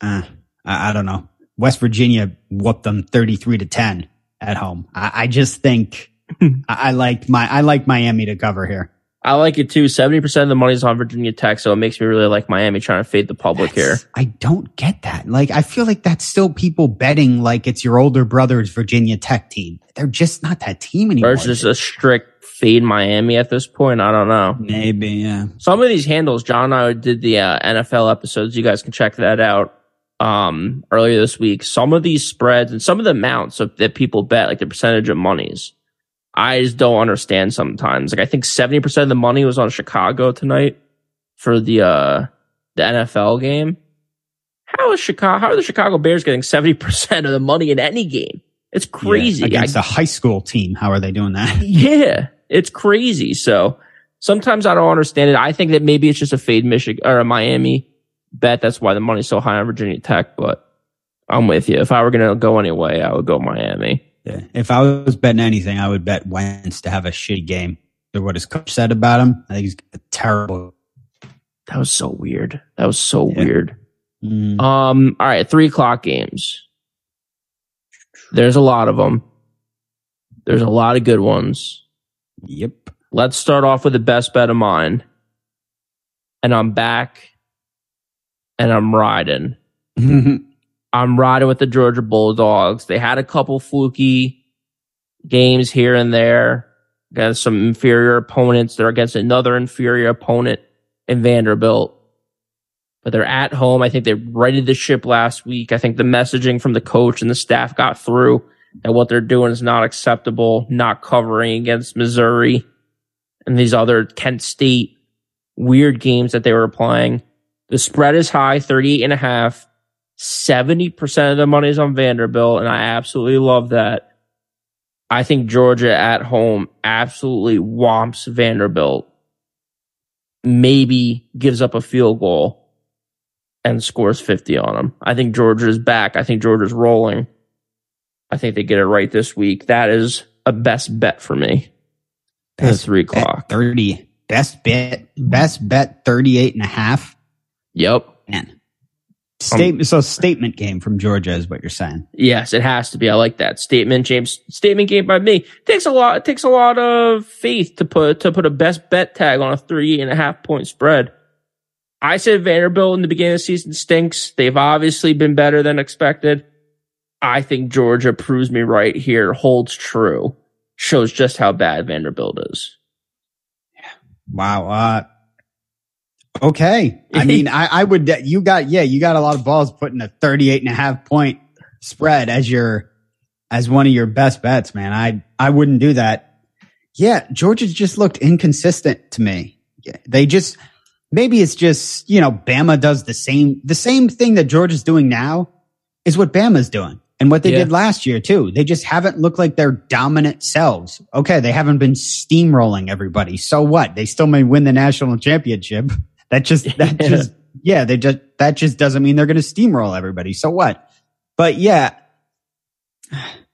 uh, I, I don't know. West Virginia whooped them 33 to 10 at home. I, I just think I, I like my, I like Miami to cover here. I like it too. Seventy percent of the money's on Virginia Tech, so it makes me really like Miami trying to fade the public here. I don't get that. Like, I feel like that's still people betting like it's your older brother's Virginia Tech team. They're just not that team anymore. Or it's just a strict fade Miami at this point. I don't know. Maybe, yeah. Some of these handles, John and I did the uh, NFL episodes. You guys can check that out um, earlier this week. Some of these spreads and some of the amounts of, that people bet, like the percentage of monies, I just don't understand sometimes. Like I think 70% of the money was on Chicago tonight for the uh, the NFL game. How is Chicago? How are the Chicago Bears getting 70% of the money in any game? It's crazy. Yeah, against a high school team. How are they doing that? [laughs] yeah, it's crazy. So sometimes I don't understand it. I think that maybe it's just a fade Michigan or a Miami bet. That's why the money's so high on Virginia Tech. But I'm with you. If I were going to go anyway, I would go Miami. Yeah. If I was betting anything, I would bet Wentz to have a shitty game. Or what his coach said about him. I think he's terrible. That was so weird. That was so Yeah. weird. Mm, Um, all right, three o'clock games. There's a lot of them. There's a lot of good ones. yep. Let's start off with the best bet of mine. and I'm back and I'm riding. [laughs] I'm riding with the Georgia Bulldogs. They had a couple fluky games here and there against some inferior opponents. They're against another inferior opponent in Vanderbilt. But they're at home. I think they righted the ship last week. I think the messaging from the coach and the staff got through that what they're doing is not acceptable, not covering against Missouri and these other Kent State weird games that they were playing. The spread is high, 38 and a half. 70% of the money is on Vanderbilt, and I absolutely love that. I think Georgia at home absolutely whomps Vanderbilt. Maybe gives up a field goal and scores 50 on them. I think Georgia's back. I think Georgia's rolling. I think they get it right this week. That is a best bet for me. Best three o'clock. 30. Best bet. Best bet 38 and a half. Yep. Man. Statement, so statement game from Georgia is what you're saying. Yes, it has to be. I like that statement, James. Statement game by me. It takes a lot. It takes a lot of faith to put to put a best bet tag on a three and a half point spread. I said Vanderbilt in the beginning of the season stinks. They've obviously been better than expected. I think Georgia proves me right here. Holds true. Shows just how bad Vanderbilt is. Wow. Uh, okay. I [laughs] mean, I, I would, you got, yeah, you got a lot of balls putting a 38 and a half point spread as your, as one of your best bets, man. I, I wouldn't do that. Yeah. Georgia just looked inconsistent to me. Yeah, they just, maybe it's just, you know, Bama does the same, the same thing that Georgia's doing now is what Bama's doing and what they Yeah. did last year too. They just haven't looked like their dominant selves. Okay. They haven't been steamrolling everybody. So what? They still may win the national championship. [laughs] That just, [laughs] that Yeah. just, yeah, they just, that just doesn't mean they're going to steamroll everybody. So what? But yeah,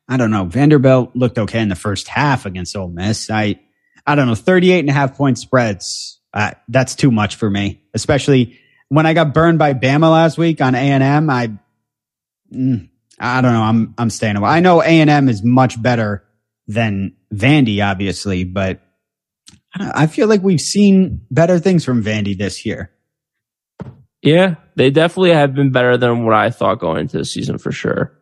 I don't know. Vanderbilt looked okay in the first half against Ole Miss. I, I don't know. 38 and a half point spreads. Uh, that's too much for me, especially when I got burned by Bama last week on A&M. I, mm, I don't know. I'm, I'm staying away. I know A&M is much better than Vandy, obviously, but I feel like we've seen better things from Vandy this year. Yeah, they definitely have been better than what I thought going into the season for sure.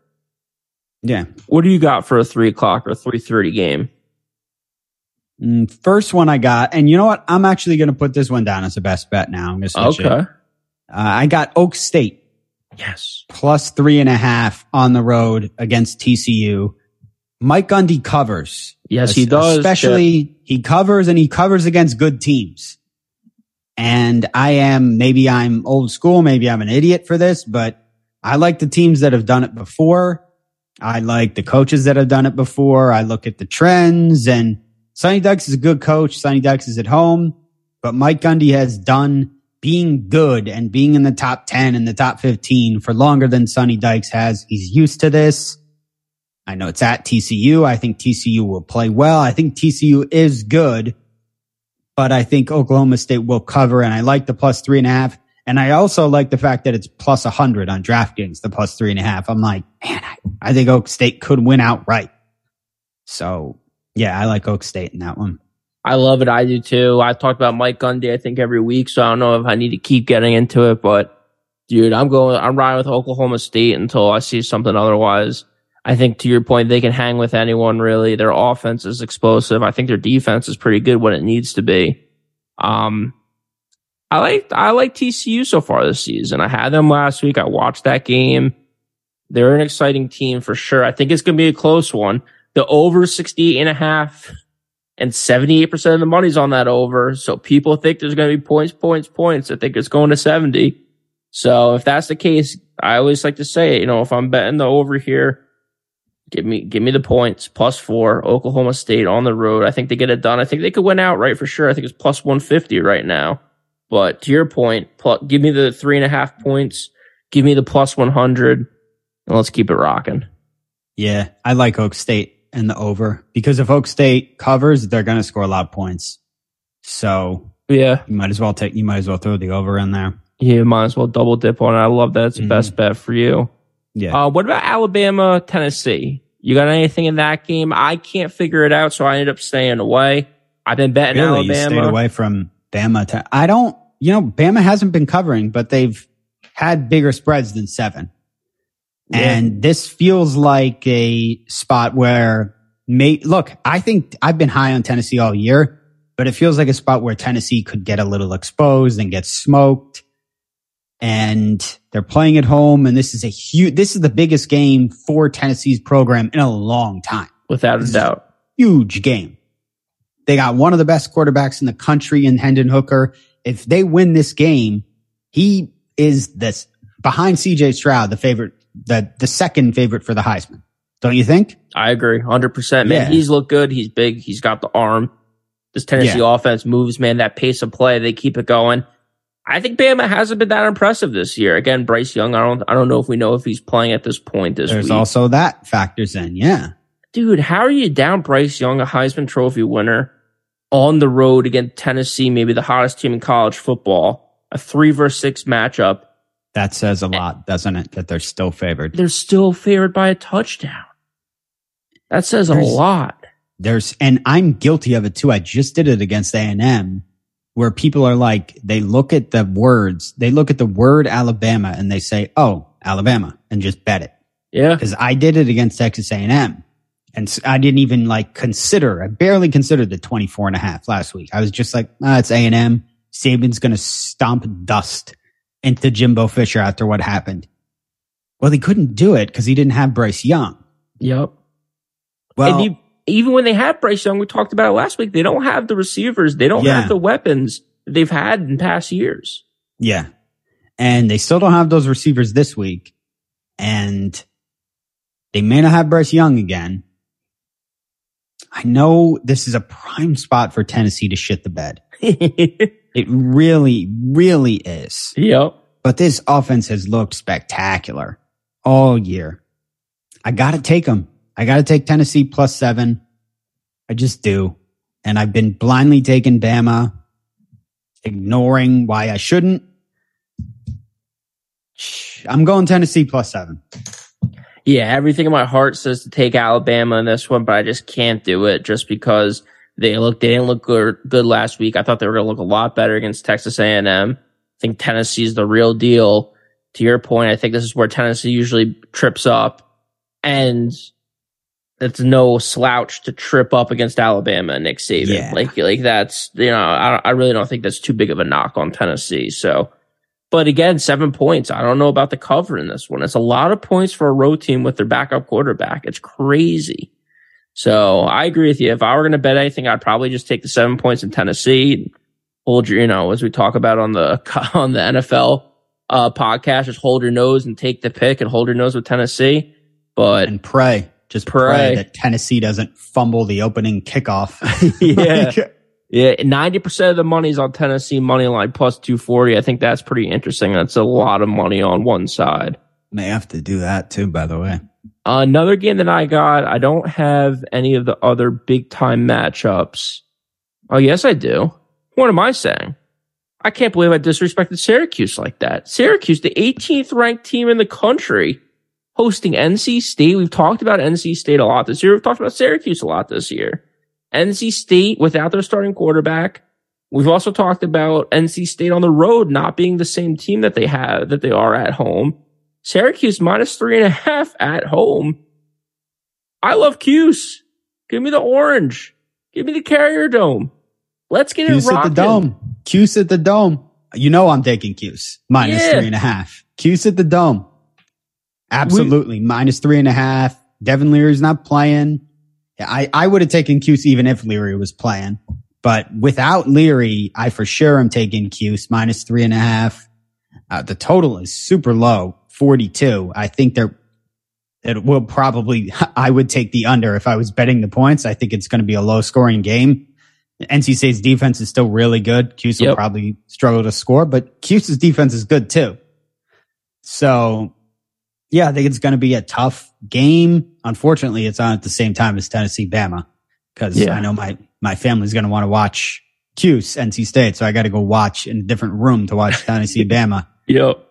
Yeah. What do you got for a three o'clock or three thirty game? Mm, First one I got, and you know what? I'm actually going to put this one down as a best bet now. I'm going to switch it. Okay. Uh, I got Okie State Yes. plus three and a half on the road against TCU. Mike Gundy covers. Yes, he does. Especially he covers and he covers against good teams. And I am, maybe I'm old school. Maybe I'm an idiot for this, but I like the teams that have done it before. I like the coaches that have done it before. I look at the trends and Sonny Dykes is a good coach. Sonny Dykes is at home, but Mike Gundy has done being good and being in the top 10 and the top 15 for longer than Sonny Dykes has. He's used to this. I know it's at TCU. I think TCU will play well. I think TCU is good, but I think Oklahoma State will cover. And I like the plus three and a half. And I also like the fact that it's plus a hundred on DraftKings, the plus three and a half. I'm like, man, I, I think Okie State could win outright. So yeah, I like Okie State in that one. I love it. I do too. I talked about Mike Gundy, I think every week. So I don't know if I need to keep getting into it, but dude, I'm going, I'm riding with Oklahoma State until I see something otherwise. I think to your point, they can hang with anyone really. Their offense is explosive. I think their defense is pretty good when it needs to be. Um, I like, I like TCU so far this season. I had them last week. I watched that game. They're an exciting team for sure. I think it's going to be a close one. The over 68 and a half and 78% of the money's on that over. So people think there's going to be points, points, points. I think it's going to 70. So if that's the case, I always like to say, you know, if I'm betting the over here, give me, give me the points plus four, Oklahoma State on the road. I think they get it done. I think they could win outright for sure. I think it's plus 150 right now. But to your point, give me the three and a half points, give me the plus 100 and let's keep it rocking. Yeah, I like Okie State and the over because if Okie State covers, they're going to score a lot of points. So Yeah. you might as well take, you might as well throw the over in there. You might as well double dip on it. I love that. It's the Mhm. best bet for you. Yeah. Uh, what about Alabama, Tennessee? You got anything in that game? I can't figure it out, so I ended up staying away. I've been betting really? You Alabama. stayed away from Bama. To, I don't, you know, Bama hasn't been covering, but they've had bigger spreads than seven. Yeah. And this feels like a spot where may look, I think I've been high on Tennessee all year, but it feels like a spot where Tennessee could get a little exposed and get smoked. And they're playing at home. And this is a huge, this is the biggest game for Tennessee's program in a long time. Without a doubt. Huge game. They got one of the best quarterbacks in the country in Hendon Hooker. If they win this game, he is this behind CJ Stroud, the favorite, the, the second favorite for the Heisman. Don't you think? I agree. 100%. Man, Yeah. he's looked good. He's big. He's got the arm. This Tennessee offense moves, man. That pace of play, they keep it going. I think Bama hasn't been that impressive this year. Again, Bryce Young, I don't, I don't know if we know if he's playing at this point this There's week. also that factors in. Yeah. Dude, how are you down Bryce Young, a Heisman Trophy winner, on the road against Tennessee, maybe the hottest team in college football, a three versus six matchup? That says a lot, doesn't it? That they're still favored. They're still favored by a touchdown. That says a lot. There's, and I'm guilty of it too. I just did it against A&M where people are like, they look at the words, they look at the word Alabama and they say, Oh, Alabama and just bet it. Yeah. Cause I did it against Texas A&M and I didn't even like consider, I barely considered the 24 and a half last week. I was just like, ah, it's A&M. Saban's going to stomp dust into Jimbo Fisher after what happened. Well, he couldn't do it because he didn't have Bryce Young. Yep. Well, and even when they have Bryce Young, we talked about it last week, they don't have the receivers. They don't Yeah. have the weapons they've had in past years. Yeah. And they still don't have those receivers this week. And they may not have Bryce Young again. I know this is a prime spot for Tennessee to shit the bed. [laughs] It really, really is. yep. But this offense has looked spectacular all year. I got to take them. I got to take Tennessee plus seven. I just do. And I've been blindly taking Bama, ignoring why I shouldn't. I'm going Tennessee plus seven. Yeah, everything in my heart says to take Alabama in this one, but I just can't do it just because they look they didn't look good, good last week. I thought they were going to look a lot better against Texas A&M. I think is the real deal. To your point, I think this is where Tennessee usually trips up, and it's no slouch to trip up against Alabama and Nick Saban. Yeah. Like like that's you know I I really don't think that's too big of a knock on Tennessee. So. But again, seven points. I don't know about the cover in this one. It's a lot of points for a road team with their backup quarterback. It's crazy. So I agree with you. If I were going to bet anything, I'd probably just take the seven points in Tennessee. Hold your, you know, as we talk about on the [laughs] on the NFL uh, podcast, just hold your nose and take the pick and hold your nose with Tennessee. But And pray. Just Pray. pray, that Tennessee doesn't fumble the opening kickoff. [laughs] [laughs] Yeah. Yeah, ninety percent of the money's on Tennessee money line plus two forty. I think that's pretty interesting. That's a lot of money on one side. May have to do that too, by the way. Another game that I got, I don't have any of the other big time matchups. Oh, yes, I do. What am I saying? I can't believe I disrespected Syracuse like that. Syracuse, the 18th ranked team in the country, hosting NC State. We've talked about NC State a lot this year. We've talked about Syracuse a lot this year. NC State without their starting quarterback. We've also talked about NC State on the road not being the same team that they have, that they are at home. Syracuse minus three and a half at home. I love Cuse. Give me the orange. Give me the carrier dome. Let's get Cuse it at the dome. Cuse at the dome. You know I'm taking Cuse. Minus Yeah. three and a half. Cuse at the dome. Absolutely. Minus three and a half. Devin Leary's not playing. I, I would have taken Cuse even if Leary was playing. But without Leary, I for sure am taking Cuse minus three and a half. Uh, the total is super low, 42. I think they're, it will probably, [laughs] I would take the under if I was betting the points. I think it's going to be a low scoring game. NC State's defense is still really good. Cuse will probably struggle to score, but Cuse's defense is good too. So yeah, I think it's going to be a tough game. Unfortunately, it's on at the same time as Tennessee Bama because Yeah. I know my, my family's going to want to watch Cuse NC State. So I got to go watch in a different room to watch Tennessee [laughs] Bama. Yep.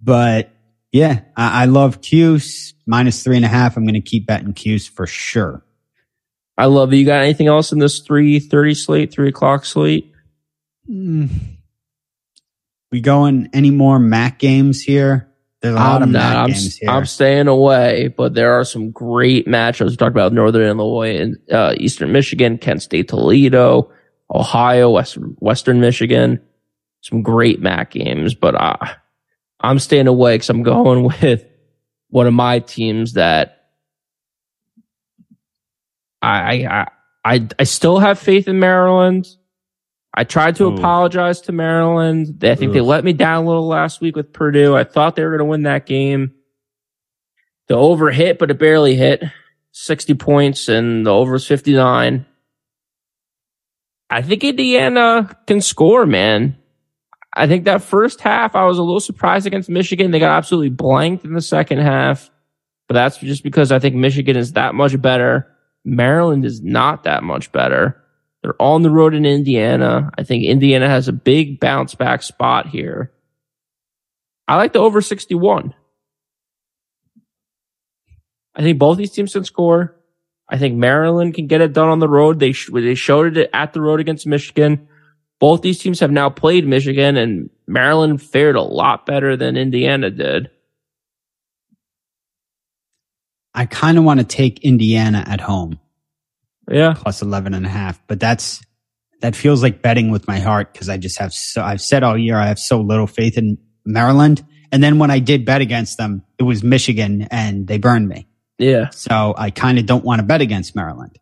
But yeah, I, I love Cuse minus three and a half. I'm going to keep betting Cuse for sure. I love it. You got anything else in this 330 slate, three o'clock slate? Mm. We going any more MAC games here? There's a lot I'm of not. I'm, games here. I'm staying away, but there are some great matchups. We talked about Northern Illinois and uh, Eastern Michigan, Kent State, Toledo, Ohio, West, Western Michigan. Some great MAC games, but uh, I'm staying away because I'm going [laughs] with one of my teams that I, I, I, I still have faith in Maryland. I tried to Ooh. apologize to Maryland. I think they let me down a little last week with Purdue. I thought they were going to win that game. The over hit, but it barely hit 60 points and the over is 59. I think Indiana can score, man. I think that first half, I was a little surprised against Michigan. They got absolutely blanked in the second half, but that's just because I think Michigan is that much better. Maryland is not that much better. They're on the road in Indiana. I think Indiana has a big bounce back spot here. I like the over 61. I think both these teams can score. I think Maryland can get it done on the road. They sh- they showed it at the road against Michigan. Both these teams have now played Michigan, and Maryland fared a lot better than Indiana did. I kind of want to take Indiana at home Yeah, plus 11 and a half, but that's, that feels like betting with my heart because I just have so, I've said all year I have so little faith in Maryland. And then when I did bet against them, it was Michigan and they burned me. yeah. So I kind of don't want to bet against Maryland.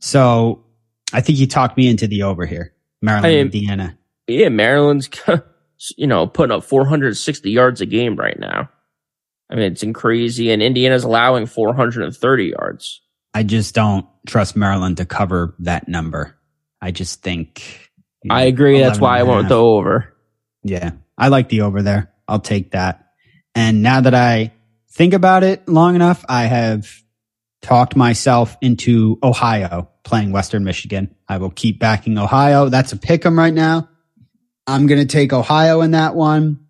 So I think you talked me into the over here. Maryland, I Indiana. Yeah, Maryland's, [laughs] you know, putting up 460 yards a game right now. I mean, it's crazy. And Indiana's allowing 430 yards. I just don't trust Maryland to cover that number. I just think. you know, I agree. That's why I went the over. Yeah, I like the over there. I'll take that. And now that I think about it long enough, I have talked myself into Ohio playing Western Michigan. I will keep backing Ohio. That's a pick 'em right now. I'm going to take Ohio in that one.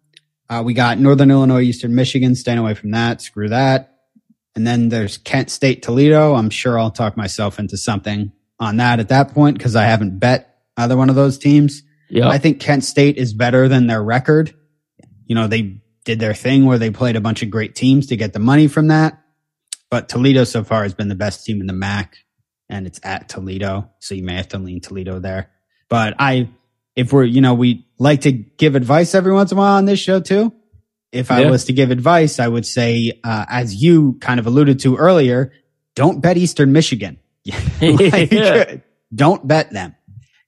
Uh, we got Northern Illinois, Eastern Michigan, staying away from that. Screw that. And then there's Kent State, Toledo. I'm sure I'll talk myself into something on that at that point because I haven't bet either one of those teams. Yeah. I think Kent State is better than their record. You know, they did their thing where they played a bunch of great teams to get the money from that. But Toledo so far has been the best team in the MAC and it's at Toledo. So you may have to lean Toledo there. But I, if we're, you know, we like to give advice every once in a while on this show too. If I Yeah. was to give advice, I would say, uh, as you kind of alluded to earlier, don't bet Eastern Michigan. [laughs] Like, [laughs] Yeah. Don't bet them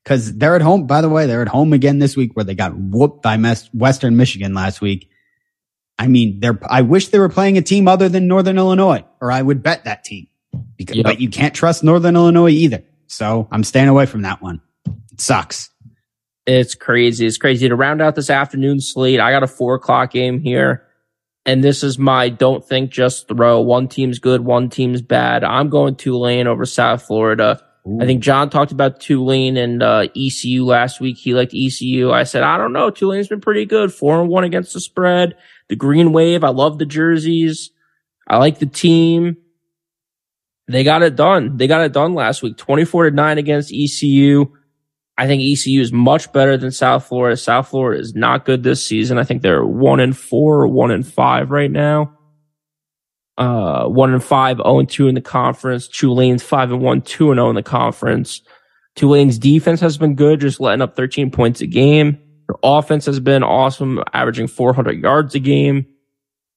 because they're at home. By the way, they're at home again this week where they got whooped by Western Michigan last week. I mean, they're, I wish they were playing a team other than Northern Illinois or I would bet that team because, Yep. but you can't trust Northern Illinois either. So I'm staying away from that one. It sucks. It's crazy. It's crazy to round out this afternoon slate. I got a four o'clock game here. And this is my don't think, just throw. One team's good, one team's bad. I'm going Tulane over South Florida. I think John talked about Tulane and uh, ECU last week. He liked ECU. I said, I don't know. Tulane's been pretty good. Four and one against the spread. The green wave. I love the jerseys. I like the team. They got it done. They got it done last week. 24 to nine against ECU. I think ECU is much better than South Florida. South Florida is not good this season. I think they're one in four or one in five right now. Uh, one and five, 0 and two in the conference. Tulane's five and one, two and 0 in the conference. Tulane's defense has been good, just letting up 13 points a game. Their offense has been awesome, averaging 400 yards a game.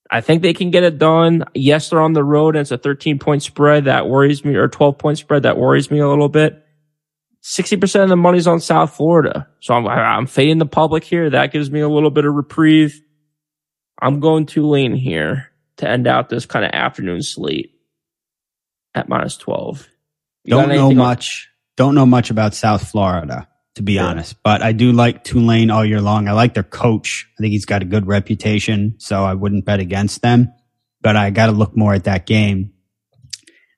I think they can get it done. Yes, they're on the road and it's a 13 point spread that worries me or 12 point spread that worries me a little bit. 60% of the money's on South Florida. So I'm, I'm fading the public here. That gives me a little bit of reprieve. I'm going Tulane here to end out this kind of afternoon slate at minus 12. You Don't know anything on- much. Don't know much about South Florida, to be Yeah. honest, but I do like Tulane all year long. I like their coach. I think he's got a good reputation, so I wouldn't bet against them, but I got to look more at that game.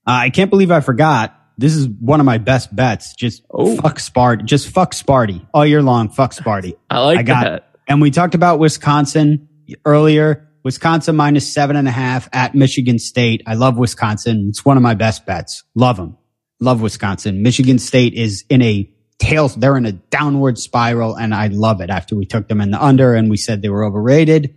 Uh, I can't believe I forgot. This is one of my best bets. Just Oh. fuck Sparty. Just fuck Sparty all year long. Fuck Sparty. [laughs] I like I got that. And we talked about Wisconsin earlier. Wisconsin minus seven and a half at Michigan State. I love Wisconsin. It's one of my best bets. Love them. Love Wisconsin. Michigan State is in a tail. they're in a downward spiral and I love it after we took them in the under and we said they were overrated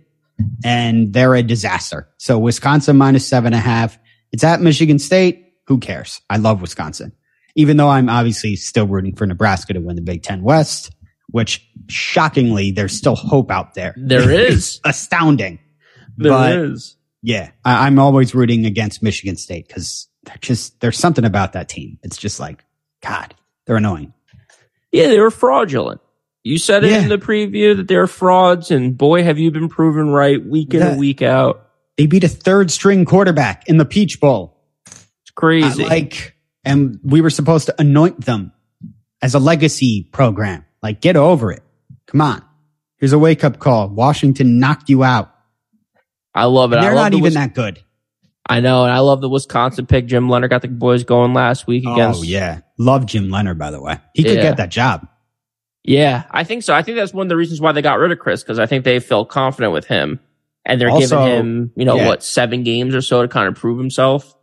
and they're a disaster. So Wisconsin minus seven and a half. It's at Michigan State. Who cares? I love Wisconsin, even though I'm obviously still rooting for Nebraska to win the Big Ten West, which shockingly, there's still hope out there. There [laughs] is. Astounding. There But- is. Yeah. I, I'm always rooting against Michigan State because they're just, there's something about that team. It's just like, God, they're annoying. Yeah, they were fraudulent. You said it Yeah. in the preview that they're frauds, and boy, have you been proven right week in and week out. They beat a third string quarterback in the Peach Bowl. Crazy. Like, and we were supposed to anoint them as a legacy program. Like, get over it. Come on. Here's a wake up call. Washington knocked you out. I love it. And they're love not the even Wis- that good. I know, and I love the Wisconsin pick. Jim Leonhard got the boys going last week oh, against. Oh, yeah. Love Jim Leonhard, by the way. He could Yeah. get that job. Yeah, I think so. I think that's one of the reasons why they got rid of Chryst because I think they felt confident with him, and they're Also, giving him, you know, yeah. what seven games or so to kind of prove himself.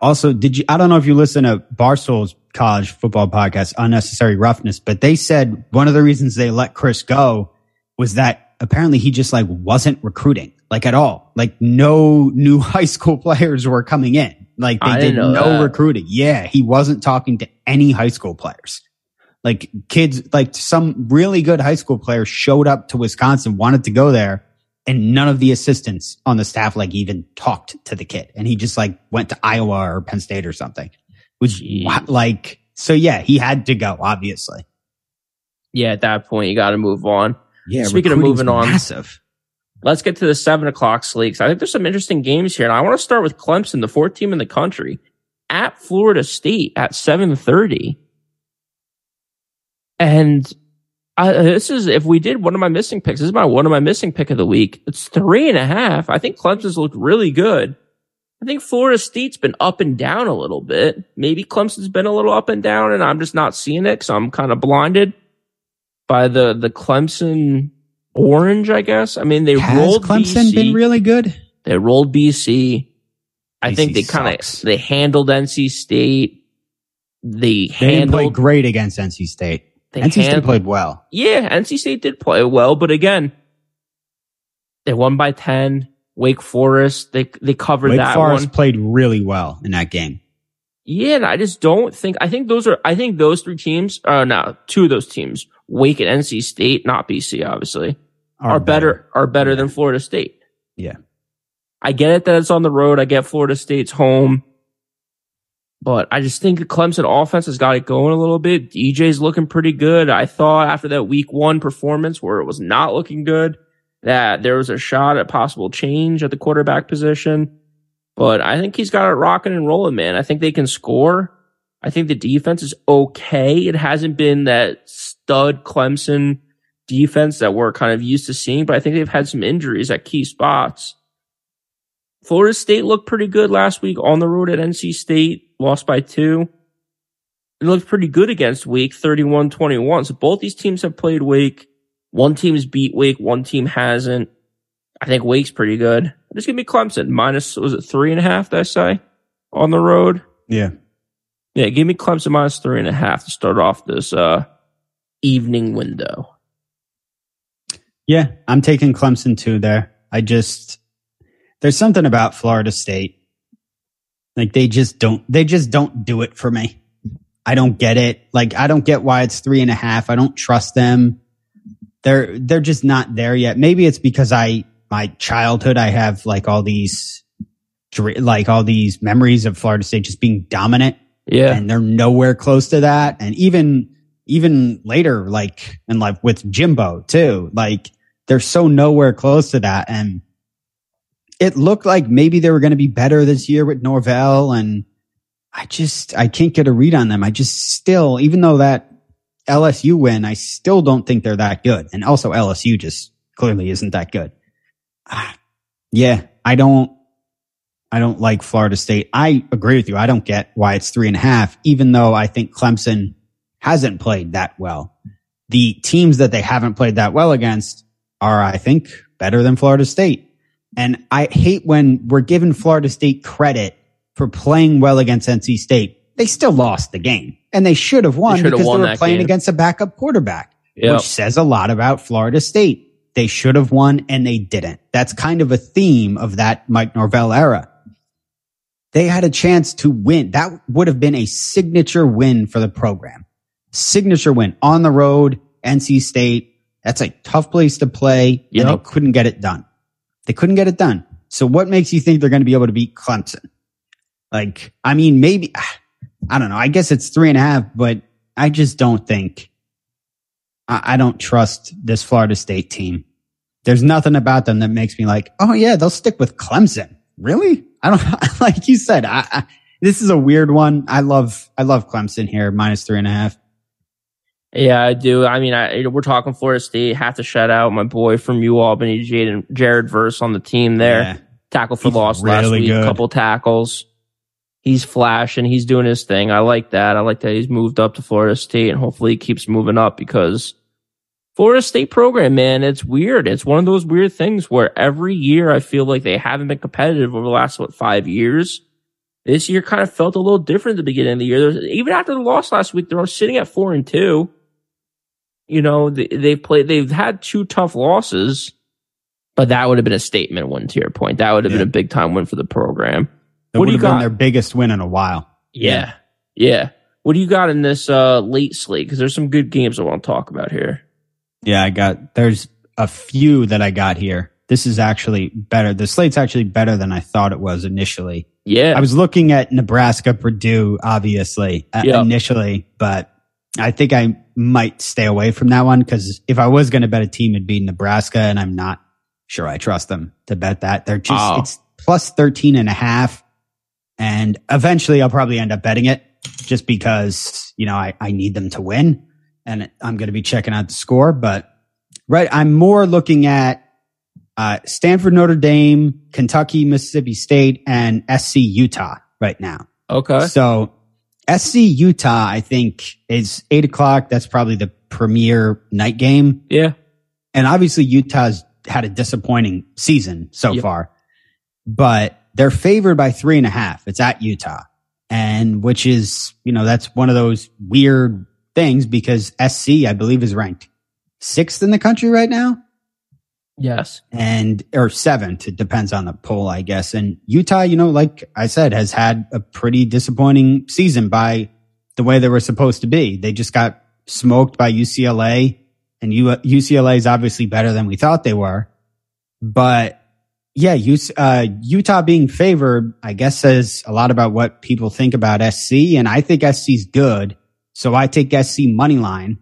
Also, did you, I don't know if you listen to Barstool's college football podcast, Unnecessary Roughness, but they said one of the reasons they let Chryst go was that apparently he just like wasn't recruiting like at all. Like no new [laughs] high school players were coming in. Like they I did no that. recruiting. Yeah. He wasn't talking to any high school players. Like kids, like some really good high school players showed up to Wisconsin, wanted to go there and none of the assistants on the staff like even talked to the kid and he just like went to iowa or penn state or something which Jeez. like so yeah he had to go obviously Yeah, at that point, you got to move on. yeah Speaking of moving on. massive Let's get to the seven o'clock. 'cause I think there's some interesting games here, and I want to start with Clemson, the fourth team in the country, at Florida State at seven thirty. And I, uh, this is if we did one of my missing picks. This is my one of my missing pick of the week. It's three and a half. I think Clemson's looked really good. I think Florida State's been up and down a little bit. Maybe Clemson's been a little up and down, and I'm just not seeing it because I'm kind of blinded by the the Clemson orange. I guess. I mean, they has rolled clemson BC. been really good They rolled BC. I think they kind of they handled NC State. They they didn't play handled. great against nc state They nc state hand- played well Yeah, NC State did play well, but again, they won by ten. Wake Forest, they they covered that. wake that forest one. played really well in that game Yeah, and I just don't think. I think those are. I think those three teams. Uh, no, two of those teams, Wake and NC State, not BC, obviously, are, better. Are better than Florida State. yeah I get it that it's on the road. I get Florida State's home. But I just think the Clemson offense has got it going a little bit. DJ's looking pretty good. I thought after that week one performance where it was not looking good, that there was a shot at possible change at the quarterback position. But I think he's got it rocking and rolling, man. I think they can score. I think the defense is okay. It hasn't been that stud Clemson defense that we're kind of used to seeing, but I think they've had some injuries at key spots. Florida State looked pretty good last week on the road at NC State, lost by two. It looked pretty good against Wake, 31-21. So both these teams have played Wake. One team's beat Wake, one team hasn't. I think Wake's pretty good. Just give me Clemson minus, was it three and a half, did I say? On the road? yeah Yeah, give me Clemson minus three and a half to start off this, uh, evening window. Yeah, I'm taking Clemson too there. I just there's something about Florida State. Like they just don't they just don't do it for me. I don't get it. Like I don't get why it's three and a half. I don't trust them. They're they're just not there yet. Maybe it's because I my childhood I have like all these like all these memories of Florida State just being dominant Yeah. and they're nowhere close to that. And even, even later, like, and like with Jimbo too, like they're so nowhere close to that. And it looked like maybe they were going to be better this year with Norvell. And I just, I can't get a read on them. I just still, even though that LSU win, I still don't think they're that good. And also LSU just clearly isn't that good. Ah, yeah, I don't, I don't like Florida State. I agree with you. I don't get why it's three and a half, even though I think Clemson hasn't played that well. The teams that they haven't played that well against are, I think, better than Florida State. And I hate when we're giving Florida State credit for playing well against NC State. They still lost the game. and they should have won They should have because won they were playing game. against a backup quarterback, Yep. which says a lot about Florida State. They should have won and they didn't. That's kind of a theme of that Mike Norvell era. They had a chance to win. That would have been a signature win for the program. Signature win on the road, NC State. That's a tough place to play. And they couldn't get it done. They couldn't get it done. So what makes you think they're going to be able to beat Clemson? Like, I mean, maybe, I don't know. I guess it's three and a half, but I just don't think, I, I don't trust this Florida State team. There's nothing about them that makes me like, oh yeah, they'll stick with Clemson. Really? I don't, [laughs] like you said, I, I, this is a weird one. I love, I love Clemson here, minus three and a half. Yeah, I do. I mean, I, we're talking Florida State. Have to shout out my boy from U Albany, Jaden Jared Verse on the team there. Yeah. Tackle for He's loss last week. good. Couple tackles. He's flashing. He's doing his thing. I like that. I like that he's moved up to Florida State and hopefully he keeps moving up because Florida State program, man, it's weird. It's one of those weird things where every year I feel like they haven't been competitive over the last, what, five years. This year kind of felt a little different at the beginning of the year. There's, even after the loss last week, they're sitting at four and two. You know, they, they've played, they've had two tough losses, but that would have been a statement win to your point. That would have Yeah. been a big time win for the program. It What would do you have been got? their biggest win in a while. Yeah. Yeah. What do you got in this uh late slate? Because there's some good games I want to talk about here. Yeah, I got, there's a few that I got here. This is actually better. The slate's actually better than I thought it was initially. Yeah. I was looking at Nebraska, Purdue, obviously, uh, Yeah. initially, but I think I might stay away from that one because if I was going to bet a team, it'd be Nebraska, and I'm not sure I trust them to bet that. They're just, Oh. it's plus 13 and a half. And eventually I'll probably end up betting it just because, you know, I, I need them to win and I'm going to be checking out the score. But right, I'm more looking at uh, Stanford, Notre Dame, Kentucky, Mississippi State, and SC Utah right now. okay. So SC Utah, I think, is eight o'clock. That's probably the premier night game. Yeah. And obviously Utah's had a disappointing season so Yep. far, but they're favored by three and a half. It's at Utah. And which is, you know, that's one of those weird things because SC, I believe, is ranked sixth in the country right now Yes. and or seventh. It depends on the poll, I guess. And Utah, you know, like I said, has had a pretty disappointing season by the way they were supposed to be. They just got smoked by UCLA, and UCLA is obviously better than we thought they were. But yeah, uh, Utah being favored, I guess, says a lot about what people think about SC, and I think SC's good. So I take SC money line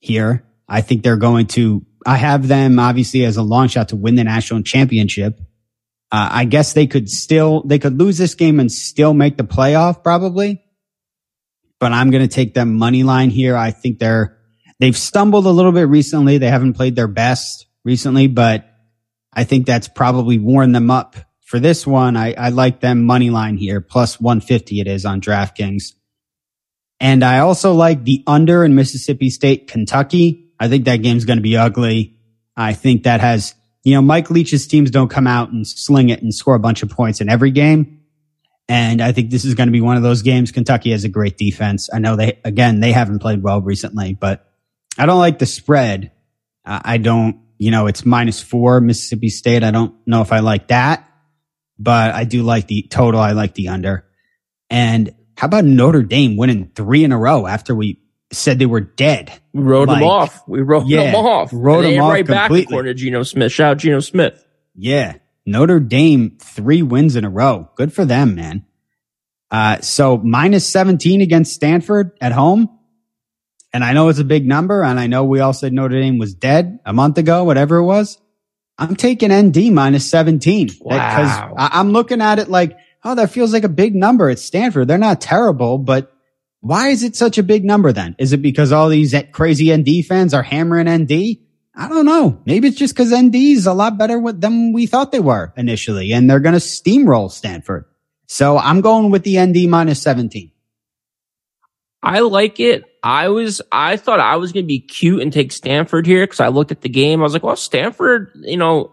here. I think they're going to, I have them obviously as a long shot to win the national championship. Uh, I guess they could still, they could lose this game and still make the playoff probably. But I'm going to take them money line here. I think they're, they've stumbled a little bit recently. They haven't played their best recently, but I think that's probably worn them up for this one. I, I like them money line here, plus 150 it is on DraftKings. And I also like the under in Mississippi State, Kentucky. I think that game's going to be ugly. I think that has, you know, Mike Leach's teams don't come out and sling it and score a bunch of points in every game. And I think this is going to be one of those games. Kentucky has a great defense. I know they, again, they haven't played well recently, but I don't like the spread. I don't, you know, it's minus four Mississippi State. I don't know if I like that, but I do like the total. I like the under. And how about Notre Dame winning three in a row after we said they were dead? We wrote Like, them off. We wrote yeah, them off. wrote them off right back completely. according to Geno Smith. Shout out Geno Smith. Yeah. Notre Dame, three wins in a row. Good for them, man. Uh, so minus 17 against Stanford at home. And I know it's a big number. And I know we all said Notre Dame was dead a month ago, whatever it was. I'm taking ND minus 17 because Wow. I- I'm looking at it like, oh, that feels like a big number at Stanford. They're not terrible, but why is it such a big number then? Is it because all these crazy ND fans are hammering ND? I don't know. Maybe it's just because ND is a lot better than we thought they were initially, and they're going to steamroll Stanford. So I'm going with the ND minus 17. I like it. I was, I thought I was going to be cute and take Stanford here because I looked at the game. I was like, well, Stanford, you know,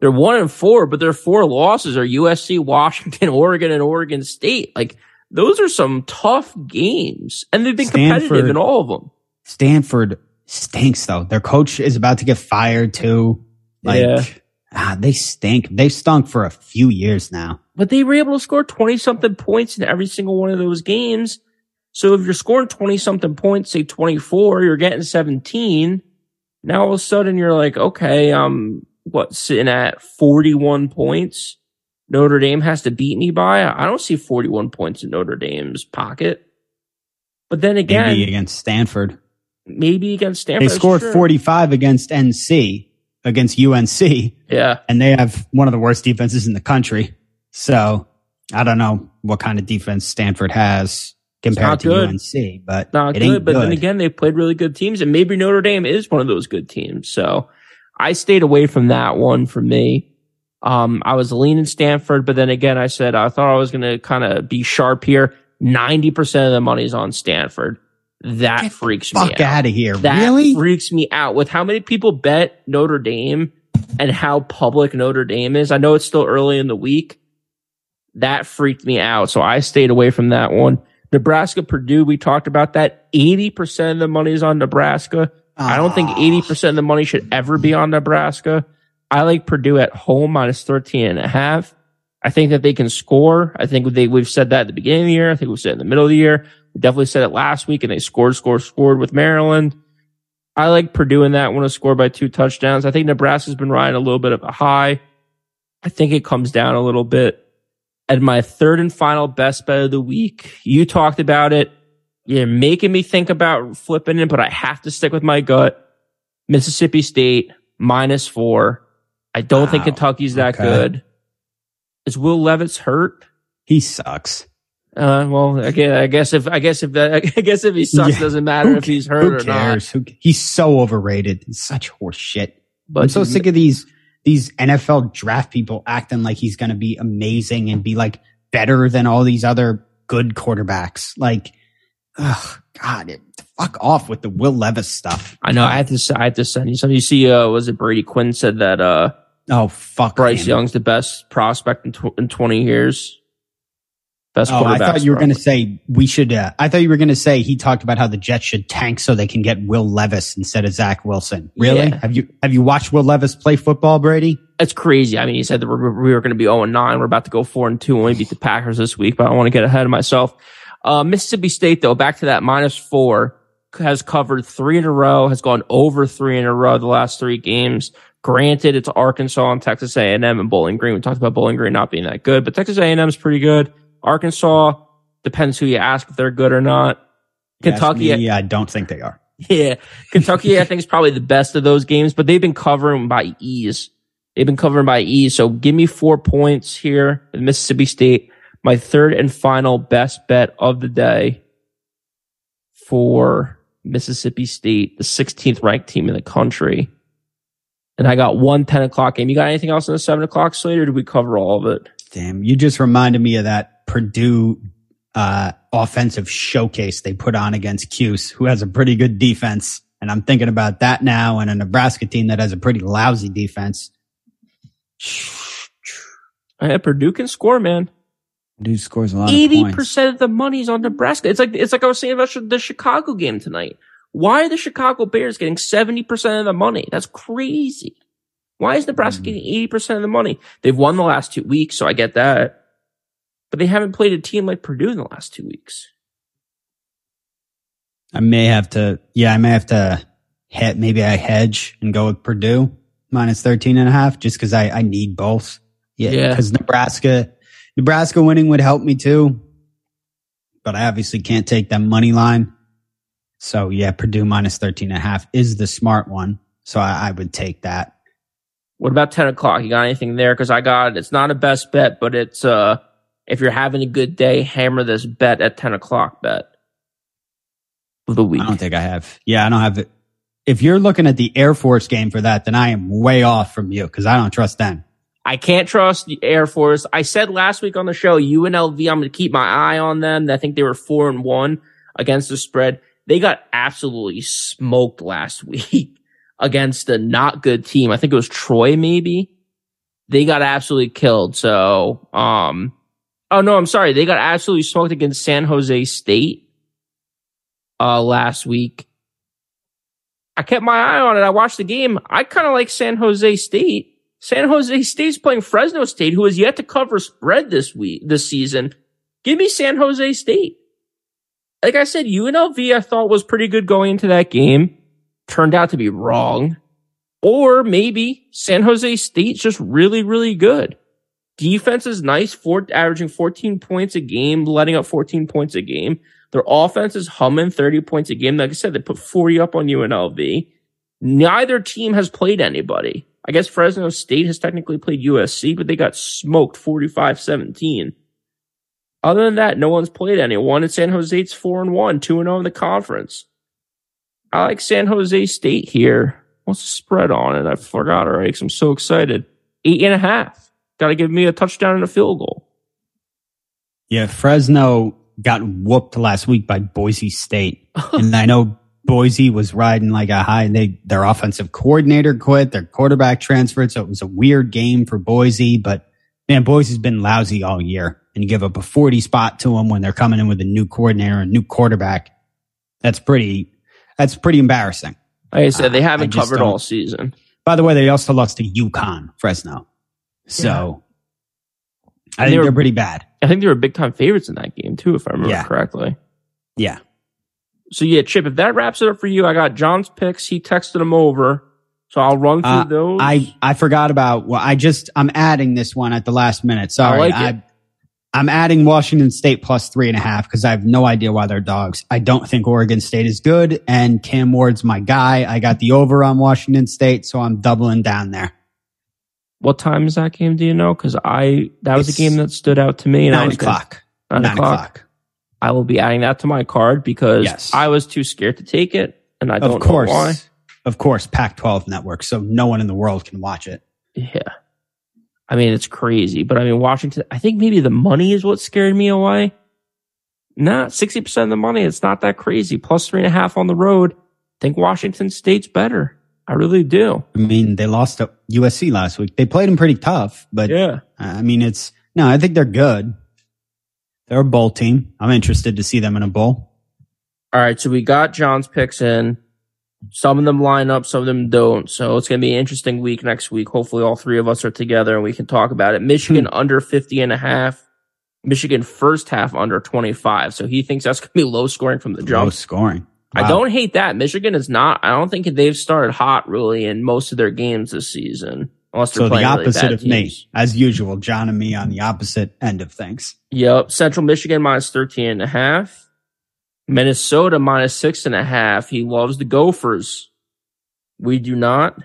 they're one and four, but their four losses are USC, Washington, [laughs] Oregon, and Oregon State. Like those are some tough games, and they've been Stanford- competitive in all of them. Stanford stinks though. Their coach is about to get fired too. Like, Yeah. ah, they stink. They've stunk for a few years now. But they were able to score 20 something points in every single one of those games. So if you're scoring 20 something points, say 24, you're getting 17. Now all of a sudden you're like, okay, I'm what, sitting at 41 points? Notre Dame has to beat me by? I don't see 41 points in Notre Dame's pocket. But then again, Maybe against Stanford. Maybe against Stanford. They scored true. 45 against NC, against UNC, Yeah. and they have one of the worst defenses in the country. So I don't know what kind of defense Stanford has compared to good. UNC, but not good, but then again, they played really good teams, and maybe Notre Dame is one of those good teams. So I stayed away from that one for me. Um, I was leaning Stanford, but then again, I said I thought I was going to kind of be sharp here. Ninety percent of the money's on Stanford. That freaks me out. Fuck out. out of here. That really? freaks me out with how many people bet Notre Dame and how public Notre Dame is. I know it's still early in the week. That freaked me out. So I stayed away from that one. Nebraska Purdue, we talked about that. 80% of the money is on Nebraska. I don't think 80% of the money should ever be on Nebraska. I like Purdue at home minus 13 and a half. I think that they can score. I think they, we've said that at the beginning of the year. I think we said it in the middle of the year. We definitely said it last week and they scored, scored, scored with Maryland. I like Purdue in that one to score by two touchdowns. I think Nebraska's been riding a little bit of a high. I think it comes down a little bit. And my third and final best bet of the week, you talked about it. You're making me think about flipping it, but I have to stick with my gut. Mississippi State minus four. I don't think Kentucky's that Okay. good. Is Will Levis hurt? He sucks. Uh, well, again, I guess if I guess if that, [laughs] I guess if he sucks, Yeah. doesn't matter Who if he's hurt Who or not. cares? Who, he's so overrated. He's such horse shit. But I'm so sick of these these NFL draft people acting like he's going to be amazing and be like better than all these other good quarterbacks. Like, oh God, it, fuck off with the Will Levis stuff. I know I have to I have to send you some. You see, uh, was it Brady Quinn said that uh Oh fuck, Bryce him. Young's the best prospect in, tw- in 20 years. Best Oh, I thought you were going to say we should. Uh, I thought you were going to say he talked about how the Jets should tank so they can get Will Levis instead of Zach Wilson. Really? Yeah. Have you have you watched Will Levis play football, Brady? It's crazy. I mean, he said that we're, we were going to be 0 and 9. We're about to go 4 and 2 when we beat the Packers this week, but I want to get ahead of myself. Uh, Mississippi State, though, back to that minus four, has covered three in a row, has gone over three in a row the last three games. Granted, it's Arkansas and Texas A&M and Bowling Green. We talked about Bowling Green not being that good, but Texas A&M is pretty good. Arkansas depends who you ask if they're good or not. Kentucky, Yeah, I don't think they are. yeah. Kentucky, I think, is probably the best of those games, but they've been covering by ease. They've been covering by ease. So give me four points here in Mississippi State. My third and final best bet of the day for Mississippi State, the 16th ranked team in the country. And I got one 10 o'clock game. You got anything else in the 7 o'clock slate or did we cover all of it? Damn, you just reminded me of that Purdue uh, offensive showcase they put on against Cuse, who has a pretty good defense. And I'm thinking about that now and a Nebraska team that has a pretty lousy defense. I had Purdue can score, man. Dude scores a lot eighty of points. percent of the money's on Nebraska. It's like it's like I was saying about the Chicago game tonight. Why are the Chicago Bears getting seventy percent of the money? That's crazy. Why is Nebraska Mm. getting eighty percent of the money? They've won the last two weeks, so I get that. But they haven't played a team like Purdue in the last two weeks. I may have to, yeah, I may have to hit, maybe I hedge and go with Purdue minus 13 and a half just cause I, I need both. Yeah. Yeah. Cause Nebraska, Nebraska winning would help me too, but I obviously can't take that money line. So yeah, Purdue minus 13 and a half is the smart one. So I, I would take that. What about ten o'clock? You got anything there? Because I got it's not a best bet, but it's uh if you're having a good day, hammer this bet at ten o'clock bet of the week. I don't think I have. Yeah, I don't have it. If you're looking at the Air Force game for that, then I am way off from you because I don't trust them. I can't trust the Air Force. I said last week on the show, UNLV, I'm going to keep my eye on them. I think they were four and one against the spread. They got absolutely smoked last [laughs] week against a not good team. I think it was Troy, maybe. They got absolutely killed. So, um, Oh no, I'm sorry. They got absolutely smoked against San Jose State uh last week. I kept my eye on it. I watched the game. I kind of like San Jose State. San Jose State's playing Fresno State, who has yet to cover spread this week, this season. Give me San Jose State. Like I said, UNLV I thought was pretty good going into that game. Turned out to be wrong. Or maybe San Jose State's just really, really good. Defense is nice, four, averaging 14 points a game, letting up 14 points a game. Their offense is humming 30 points a game. Like I said, they put 40 up on UNLV. Neither team has played anybody. I guess Fresno State has technically played USC, but they got smoked 45-17. Other than that, no one's played anyone. And San Jose's 4 and 1, 2 and 0 in the conference. I like San Jose State here. What's the spread on it? I forgot already because I'm so excited. Eight and a half. Got to give me a touchdown and a field goal. Yeah, Fresno got whooped last week by Boise State. [laughs] and I know Boise was riding like a high. They their offensive coordinator quit, their quarterback transferred, so it was a weird game for Boise. But man, Boise's been lousy all year, and you give up a forty spot to them when they're coming in with a new coordinator, a new quarterback. That's pretty. That's pretty embarrassing. Like I said, they haven't I just covered all season. By the way, they also lost to UConn, Fresno. So I think they were- they're pretty bad. I think they were big time favorites in that game too, if I remember Yeah. correctly. Yeah. So yeah, Chip, if that wraps it up for you, I got John's picks. He texted them over. So I'll run through Uh, those. I I forgot about. Well, I just I'm adding this one at the last minute. Sorry, like it. I'm adding Washington State plus three and a half because I have no idea why they're dogs. I don't think Oregon State is good, and Cam Ward's my guy. I got the over on Washington State, so I'm doubling down there. what time is that game? Do you know? Because I that was It's a game that stood out to me. And I Nine was gonna- o'clock. Nine, Nine o'clock. o'clock. I will be adding that to my card because Yes. I was too scared to take it, and I don't Of course, know why. of course, Pac-12 network, so no one in the world can watch it. Yeah. I mean, it's crazy, but I mean, Washington, I think maybe the money is what scared me away. Not 60% of the money. It's not that crazy. Plus three and a half on the road. I think Washington State's better. I really do. I mean, they lost to USC last week. They played them pretty tough, but Yeah. I mean, it's no. I think they're good. They're a bowl team. I'm interested to see them in a bowl. All right. So we got John's picks in. Some of them line up, some of them don't. So it's going to be an interesting week next week. Hopefully all three of us are together and we can talk about it. Michigan hmm. under 50 and a half. Michigan first half under 25. So he thinks that's going to be low scoring from the jump. Low scoring. I don't hate that. Michigan is not. I don't think they've started hot really in most of their games this season, unless they're So the playing really opposite bad of me, as usual. John and me on the opposite end of things. Yep. Central Michigan minus 13 and a half. Minnesota minus six and a half. He loves the Gophers. We do not.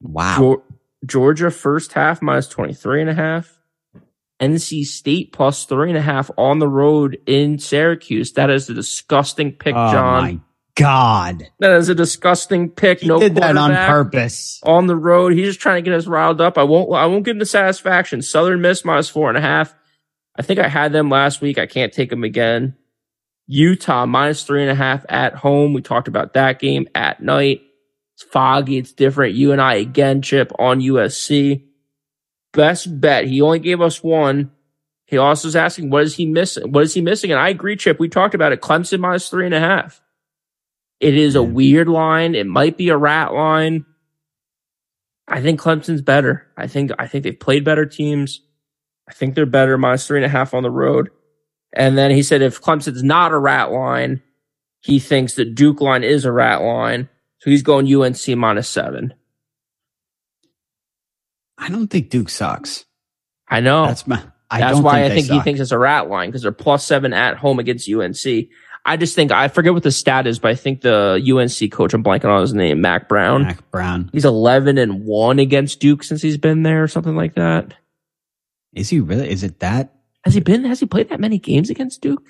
Wow. Geor- Georgia first half minus 23 and a half. NC State plus three and a half on the road in Syracuse. That is a disgusting pick, oh John. my god! That is a disgusting pick. He no did that on purpose. on the road. He's just trying to get us riled up. I won't. I won't give him the satisfaction. Southern Miss minus four and a half. I think I had them last week. I can't take them again. Utah minus three and a half at home. We talked about that game at night. It's foggy. It's different. You and I again, Chip on USC. Best bet. He only gave us one. He also is asking, what is he missing? What is he missing? And I agree, Chip. We talked about it. Clemson minus three and a half. It is a weird line. It might be a rat line. I think Clemson's better. I think I think they've played better teams. I think they're better minus three and a half on the road. And then he said if Clemson's not a rat line, he thinks that Duke line is a rat line. So he's going UNC minus seven. I don't think Duke sucks. I know. That's my. I That's why think I think he thinks it's a rat line because they're plus seven at home against UNC. I just think I forget what the stat is, but I think the UNC coach, I'm blanking on his name, Mack Brown. Mack Brown. He's 11 and one against Duke since he's been there or something like that. Is he really? Is it that? Has he been? Has he played that many games against Duke?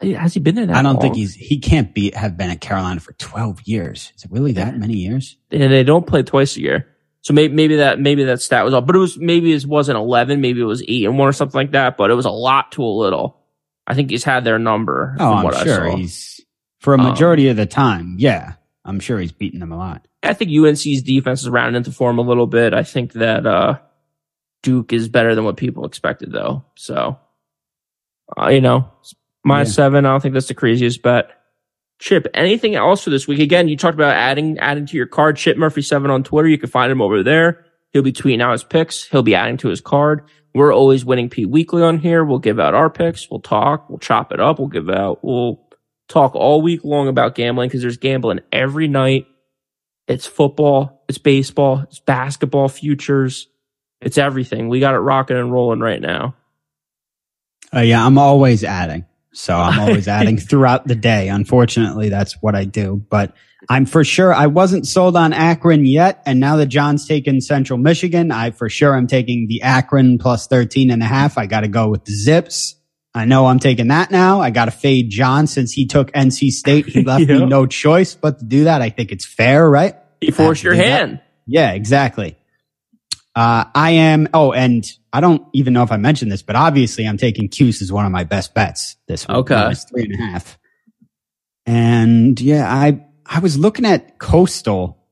Has he been there that I don't long? think he's. He can't be have been at Carolina for twelve years. Is it really that many years? And they don't play twice a year. So maybe, maybe that, maybe that stat was off, but it was, maybe it wasn't 11, maybe it was eight and one or something like that, but it was a lot to a little. I think he's had their number. Oh, from I'm what I sure saw. he's for a Um, majority of the time. Yeah, I'm sure he's beaten them a lot. I think UNC's defense is rounding into form a little bit. I think that, uh, Duke is better than what people expected, though. So, uh, you know, minus Yeah. seven. I don't think that's the craziest bet. Chip, anything else for this week? Again, you talked about adding adding to your card. Chip Murphy seven on Twitter. You can find him over there. He'll be tweeting out his picks. He'll be adding to his card. We're always winning P weekly on here. We'll give out our picks. We'll talk. We'll chop it up. We'll give out. We'll talk all week long about gambling because there's gambling every night. It's football. It's baseball. It's basketball futures. It's everything. We got it rocking and rolling right now. Uh, yeah, I'm always adding. So I'm always [laughs] adding throughout the day. Unfortunately, that's what I do. But I'm for sure, I wasn't sold on Akron yet. And now that John's taken Central Michigan, I for sure I'm taking the Akron plus 13 and a half. I got to go with the Zips. I know I'm taking that now. I got to fade John since he took NC State. He [laughs] left me no choice but to do that. I think it's fair, right? You force your do that. hand. Yeah, exactly. Uh, I am. Oh, and I don't even know if I mentioned this, but obviously I'm taking Cuse as one of my best bets this week. Okay. Minus three and a half. And yeah, I, I was looking at Coastal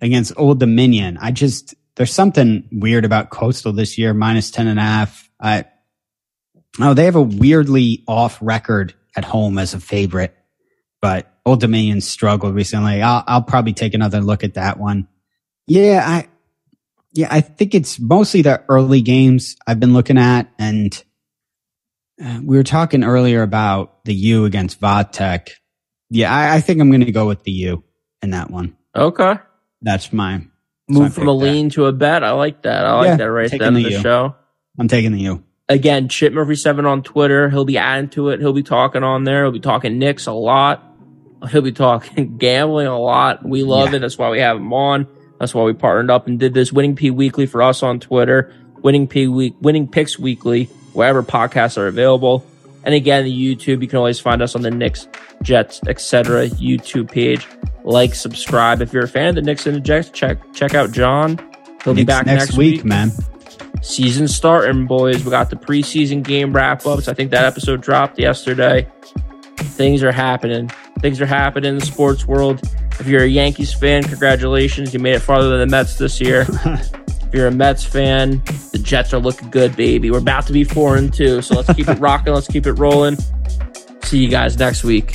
against Old Dominion. I just, there's something weird about Coastal this year, minus 10 and a half. I, oh, they have a weirdly off record at home as a favorite, but Old Dominion struggled recently. I'll, I'll probably take another look at that one. Yeah, I, yeah, I think it's mostly the early games I've been looking at. And uh, we were talking earlier about the U against Va Tech. Yeah, I, I think I'm going to go with the U in that one. Okay. That's my, Move from a that. lean to a bet. I like that. I like Yeah, that right there in the the U. show. I'm taking the U. Again, Chip Murphy seven on Twitter. He'll be adding to it. He'll be talking on there. He'll be talking Knicks a lot. He'll be talking [laughs] gambling a lot. We love Yeah. it. That's why we have him on. That's why we partnered up and did this winning P weekly for us on Twitter. Winning P week, winning picks weekly, wherever podcasts are available. And again, the YouTube, you can always find us on the Knicks, Jets, etc. YouTube page. Like, subscribe. If you're a fan of the Knicks and the Jets, check check out John. He'll be back next, week, man. season starting, boys. We got the preseason game wrap ups. I think that episode dropped yesterday. Things are happening. Things are happening in the sports world. If you're a Yankees fan, congratulations. You made it farther than the Mets this year. [laughs] if you're a Mets fan, the Jets are looking good, baby. We're about to be four and two. So let's keep it [laughs] rocking. Let's keep it rolling. See you guys next week.